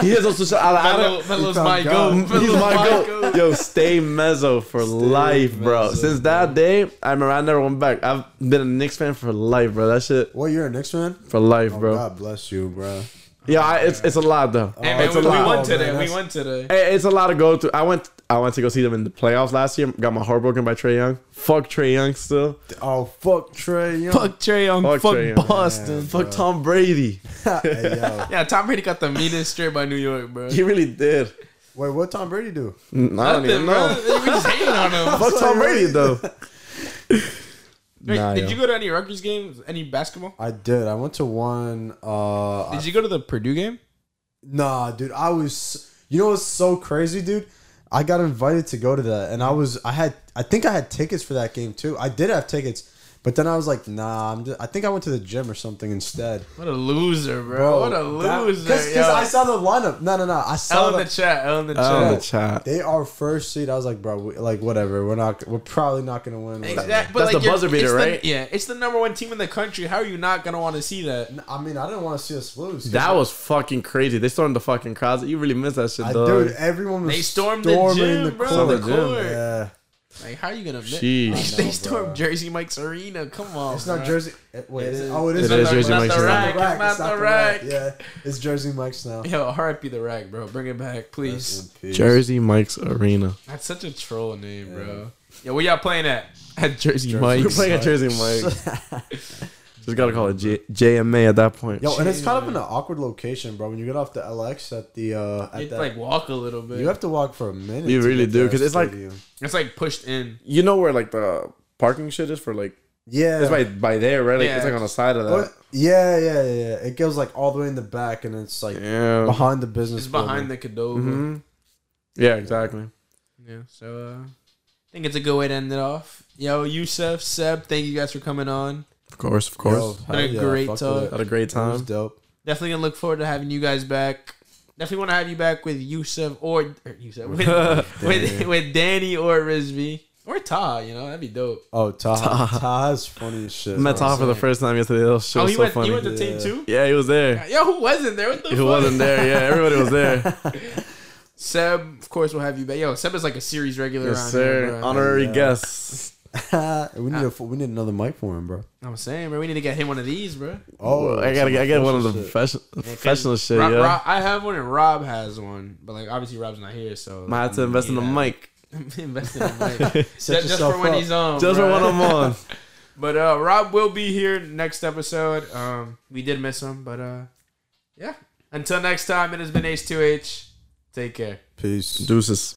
He is also. I, I, Melo, Melo's found my God. goat. He's Melo's my goat. Yo, stay mezzo for life, bro. mezzo, Since that day, I remember I never went back. I've been a Knicks fan for life, bro. That shit What you're a Knicks fan? for life, Oh, bro. God bless you, bro. Yeah, I, it's it's a lot though. Hey, man, it's we, a we lot. won Oh, today. man, we that's- won today. Hey, It's a lot to go through. I went I went to go see them in the playoffs last year. Got my heart broken by Trae Young. Fuck Trae Young still. Oh fuck Trae Young. Fuck Trae Young. Fuck Fuck, Trae Young. Boston. Man. Fuck Tom Brady. hey, yo. Yeah, Tom Brady got the meanest straight by New York, bro. He really did. Wait, what Tom Brady do? I don't Nothing, even bro. know. We just hating on him. Fuck Tom Brady though. Wait, Nah, did yo. you go to any Rutgers games? Any basketball? I did. I went to one. Uh, Did you go to the Purdue game? Nah, dude, I was. You know what's so crazy, dude? I got invited to go to that, and I was. I had. I think I had tickets for that game too. I did have tickets, but then I was like, nah. I'm. Just, I think I went to the gym or something instead. What a loser, bro. what a loser. Because. I saw the lineup. No, no, no. I saw L in the, the chat. L in the chat. The chat. They are first seed. I was like, bro, we, like whatever. We're not. We're probably not gonna win. whatever. Exactly. That's the you're- buzzer beater, it's the- right? yeah, it's the number one team in the country. How are you not gonna want to see that? I mean, I didn't want to see us lose. 'cause That was fucking crazy. They stormed the fucking crowds. You really missed that shit, I, dude, everyone was They stormed the storming gym, the bro. court. the The court. Yeah, Like, how are you gonna? miss? Sheesh. They stormed. Jersey Mike's arena. Come on, it's not. Jersey. eh, Wait, It is it? is. Oh, it is. It It's is Jersey Mike's arena. rack. Rack, It's not it's not the the rack. rack. Yeah, it's Jersey Mike's now. Yo, RIP the rack, bro. Bring it back, please. Jersey Mike's Arena. That's such a troll name, bro. Yo, where y'all playing at? At Jersey, Jersey We're playing at Jersey Mike. Just gotta call it J- JMA at that point. Yo, and it's kind of in an awkward location, bro. When you get off the LX at the uh, You at have that, to like walk a little bit. you have to walk for a minute. You to really get do, to 'cause that it's like- stadium. it's like pushed in. You know where like the parking shit is for like Yeah. It's by by there, right? Like Yeah. it's like on the side of that. What? Yeah, yeah, yeah, yeah. It goes like all the way in the back, and it's like Yeah. behind the business. It's behind the Cadova. hmm Yeah, exactly. Yeah, so uh, I think it's a good way to end it off. Yo, Yousef, Seb, thank you guys for coming on. Of course, of course. Had a great talk. Had a great That was time. dope. Definitely gonna look forward to having you guys back. Definitely want to have you back with Yousef or, or Yousef with, with with Danny or Rizvi or Ta. You know that'd be dope. Oh, Taha. Taha. Taha's funny as shit. Met bro. Tom for the first time yesterday. That was so, oh, he so went. funny. He went to Yeah. team two. yeah, he was there. Yo, who wasn't there? What the Who fuck? wasn't there? Yeah, everybody was there. Seb, of course, we'll have you back. Yo, Seb is like a series regular. yes, around sir. Here. Honorary Yeah. guest. we need a we need another mic for him, bro. I'm saying, bro, we need to get him one of these, bro. Oh, I gotta, I get one of the shit. professional, professional shit. Rob, yeah, Rob- I have one and Rob has one, but like obviously Rob's not here, so might have to invest in the mic invest in the mic. Set just, just for when up. he's on. just for when I'm on. But uh, Rob will be here next episode. Um, we did miss him, but uh, yeah. Until next time, it has been H2H. Take care. Peace. Deuces.